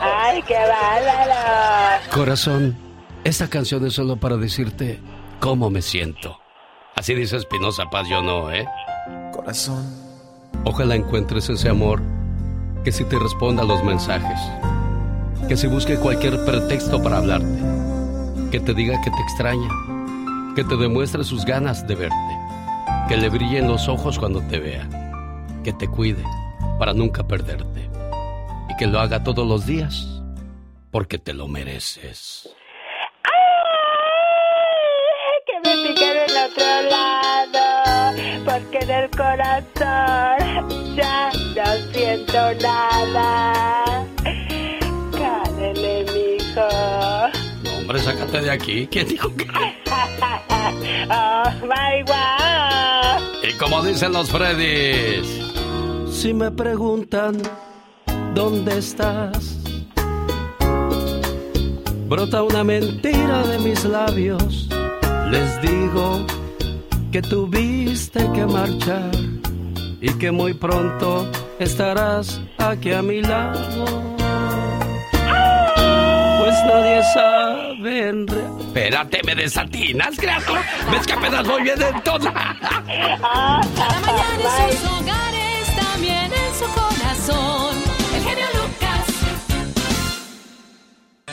¡Ay, qué bárbaro! Corazón, esta canción es solo para decirte cómo me siento. Así dice Espinosa Paz, yo no, ¿eh? Corazón. Ojalá encuentres ese amor que si te responda a los mensajes, que si busque cualquier pretexto para hablarte, que te diga que te extraña, que te demuestre sus ganas de verte, que le brillen los ojos cuando te vea, que te cuide para nunca perderte y que lo haga todos los días porque te lo mereces. que me piquen en otro lado, porque en el corazón de aquí. ¿Quién dijo que? oh my God. Y como dicen los Freddys, si me preguntan dónde estás, brota una mentira de mis labios. Les digo que tuviste que marchar y que muy pronto estarás aquí a mi lado. Pues nadie sabe Espérate, me desatinas, criatura. ¿Ves que apenas voy bien en toda? Cada mañana en sus hogares, también en su corazón. El genio Lucas.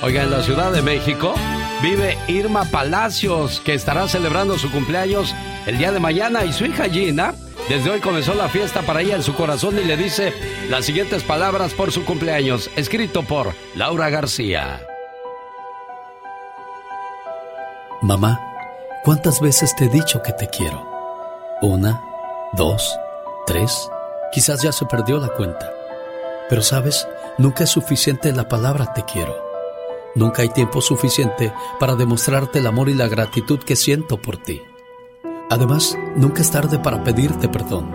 Oiga, en la Ciudad de México vive Irma Palacios, que estará celebrando su cumpleaños el día de mañana y su hija Gina. Desde hoy comenzó la fiesta para ella en su corazón y le dice las siguientes palabras por su cumpleaños, escrito por Laura García. Mamá, ¿cuántas veces te he dicho que te quiero? Una, dos, tres, quizás ya se perdió la cuenta. Pero sabes, nunca es suficiente la palabra te quiero. Nunca hay tiempo suficiente para demostrarte el amor y la gratitud que siento por ti. Además, nunca es tarde para pedirte perdón.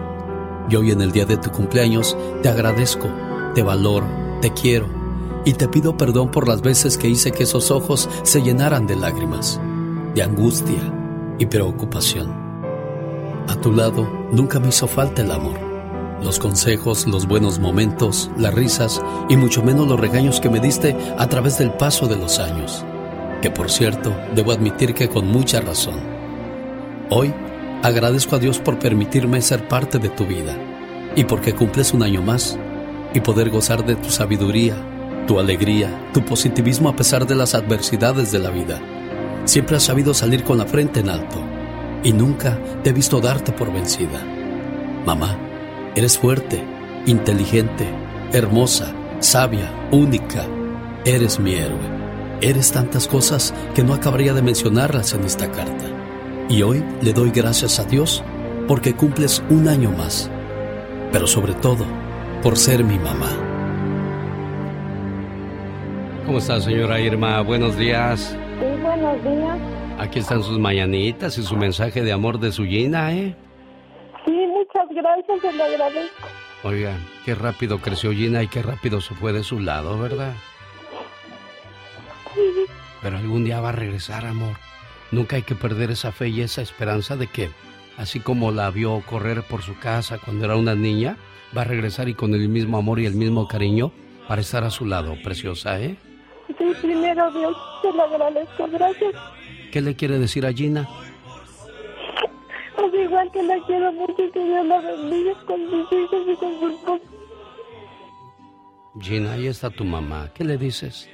Y hoy en el día de tu cumpleaños te agradezco, te valoro, te quiero y te pido perdón por las veces que hice que esos ojos se llenaran de lágrimas, de angustia y preocupación. A tu lado nunca me hizo falta el amor, los consejos, los buenos momentos, las risas y mucho menos los regaños que me diste a través del paso de los años, que por cierto debo admitir que con mucha razón. Hoy agradezco a Dios por permitirme ser parte de tu vida y porque cumples un año más y poder gozar de tu sabiduría, tu alegría, tu positivismo a pesar de las adversidades de la vida. Siempre has sabido salir con la frente en alto y nunca te he visto darte por vencida. Mamá, eres fuerte, inteligente, hermosa, sabia, única. Eres mi héroe. Eres tantas cosas que no acabaría de mencionarlas en esta carta. Y hoy le doy gracias a Dios porque cumples un año más. Pero sobre todo, por ser mi mamá. ¿Cómo está, señora Irma? Buenos días. Sí, buenos días. Aquí están sus mañanitas y su mensaje de amor de su Gina, ¿eh? Sí, muchas gracias, se lo agradezco. Oigan, qué rápido creció Gina y qué rápido se fue de su lado, ¿verdad? Pero algún día va a regresar, amor. Nunca hay que perder esa fe y esa esperanza de que, así como la vio correr por su casa cuando era una niña, va a regresar y con el mismo amor y el mismo cariño para estar a su lado, preciosa, ¿eh? Sí, primero Dios, se lo agradezco, gracias. ¿Qué le quiere decir a Gina? Pues igual que la quiero mucho, que Dios la bendiga con sus hijos y con su esposo. Gina, ahí está tu mamá. ¿Qué le dices?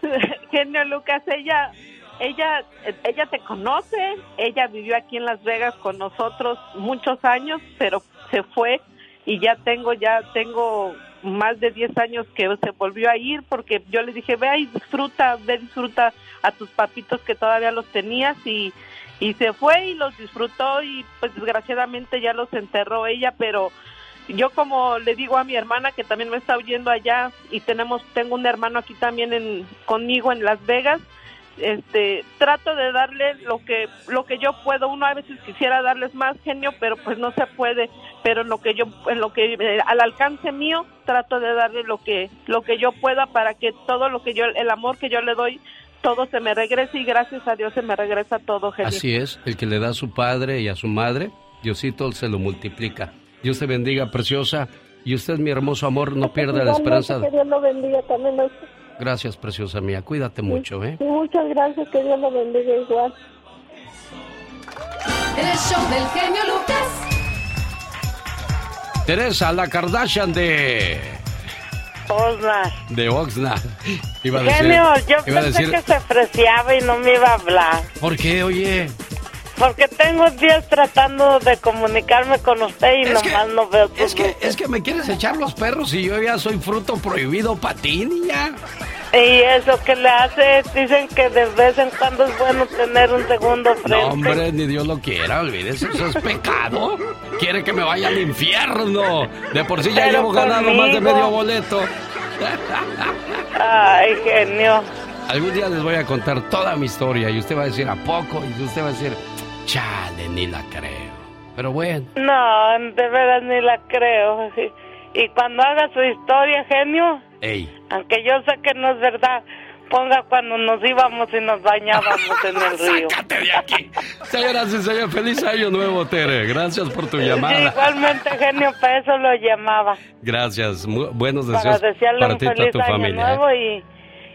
Genio Lucas, ella, ella, ella te conoce, ella vivió aquí en Las Vegas con nosotros muchos años, pero se fue y ya tengo, ya tengo más de 10 años que se volvió a ir porque yo le dije, ve y disfruta, ve disfruta a tus papitos que todavía los tenías y, y se fue y los disfrutó y pues desgraciadamente ya los enterró ella, pero yo como le digo a mi hermana que también me está oyendo allá y tenemos tengo un hermano aquí también en conmigo en Las Vegas este trato de darle lo que lo que yo puedo uno a veces quisiera darles más genio pero pues no se puede pero en lo que yo en lo que eh, al alcance mío trato de darle lo que lo que yo pueda para que todo lo que yo el amor que yo le doy todo se me regrese y gracias a Dios se me regresa todo genio Así es, el que le da a su padre y a su madre, Diosito se lo multiplica. Dios te bendiga, preciosa. Y usted, mi hermoso amor, no pierda la esperanza. Que Dios lo bendiga también. Gracias, preciosa mía. Cuídate mucho, ¿eh? Muchas gracias. Que Dios lo bendiga igual. El show del genio Lucas. Teresa, la Kardashian de... Oxnard. De Oxnard. Iba a decir, Genio, yo iba a pensé decir- que se apreciaba y no me iba a hablar. ¿Por qué, oye? Porque tengo días tratando de comunicarme con usted y nomás no veo tu Es que, es que me quieres echar los perros y yo ya soy fruto prohibido para ti, niña. Y eso que le hace, dicen que de vez en cuando es bueno tener un segundo frente. No, hombre, ni Dios lo quiera, olvídese, eso es pecado. Quiere que me vaya al infierno. De por sí ya Pero llevo ganado más de medio boleto. Ay, genio. Algún día les voy a contar toda mi historia y usted va a decir, ¿a poco? Y usted va a decir, chale, ni la creo. Pero bueno, No, de veras ni la creo. Y cuando haga su historia, genio, ey, aunque yo sé que no es verdad, ponga cuando nos íbamos y nos bañábamos en el río. ¡Sácate de aquí! Señoras y señores, feliz año nuevo, Tere. Gracias por tu Sí, llamada. igualmente, genio, para eso lo llamaba. Gracias. Mu- buenos Para deseos desearle para un ti y toda feliz tu año familia. ¿eh? nuevo y,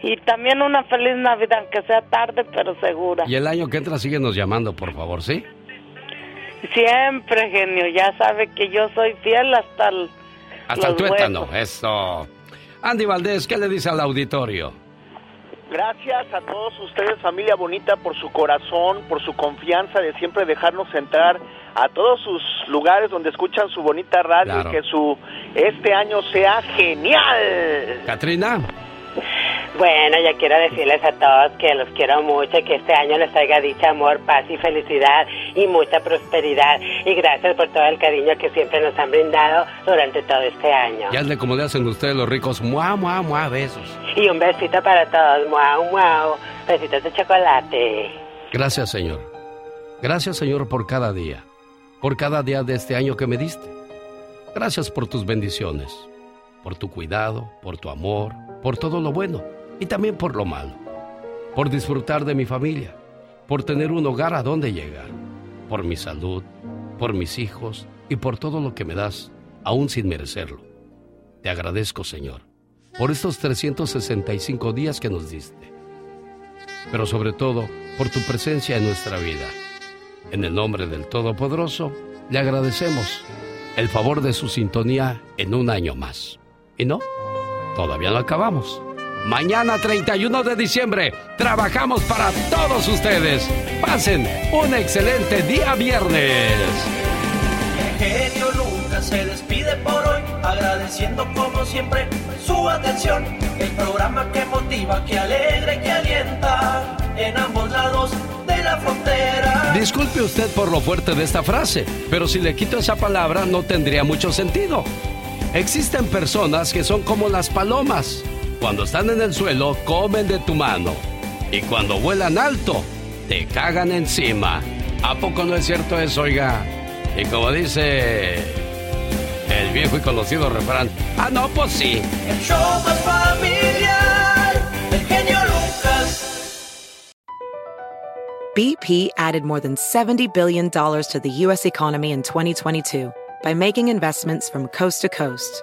y también una feliz Navidad, aunque sea tarde, pero segura. Y el año que entra, síguenos llamando, por favor, ¿sí? Siempre, genio, ya sabe que yo soy fiel hasta el... Hasta el los tuétano, huesos. eso. Andy Valdés, ¿qué le dice al auditorio? Gracias a todos ustedes, familia bonita, por su corazón, por su confianza de siempre dejarnos entrar a todos sus lugares donde escuchan su bonita radio Claro. y que su este año sea genial. Katrina. Bueno, yo quiero decirles a todos que los quiero mucho, que este año les traiga dicha, amor, paz y felicidad y mucha prosperidad. Y gracias por todo el cariño que siempre nos han brindado durante todo este año. Ya hazle como le hacen ustedes los ricos. Mua, mua, mua, besos. Y un besito para todos, muau, muau. Besitos de chocolate. Gracias, Señor. Gracias, Señor, por cada día. Por cada día de este año que me diste. Gracias por tus bendiciones. Por tu cuidado, por tu amor, por todo lo bueno y también por lo malo. Por disfrutar de mi familia. Por tener un hogar a donde llegar. Por mi salud, por mis hijos y por todo lo que me das, aún sin merecerlo. Te agradezco, Señor, por estos 365 días que nos diste. Pero sobre todo, por tu presencia en nuestra vida. En el nombre del Todopoderoso, le agradecemos el favor de su sintonía en un año más. Y no, todavía no acabamos. Mañana 31 de diciembre trabajamos para todos ustedes. Pasen un excelente día viernes. El genio Lucas se despide por hoy, agradeciendo como siempre su atención. El programa que motiva, que alegra y que alienta en ambos lados de la frontera. Disculpe usted por lo fuerte de esta frase, pero si le quito esa palabra no tendría mucho sentido. Existen personas que son como las palomas. Cuando están en el suelo, comen de tu mano. Y cuando vuelan alto, te cagan encima. ¿A poco no es cierto eso, oiga? Y como dice el viejo y conocido refrán, ah, no, pues sí. El show más familiar, el genio Lucas. BP added more than $70 billion to the U.S. economy in 2022 by making investments from coast to coast.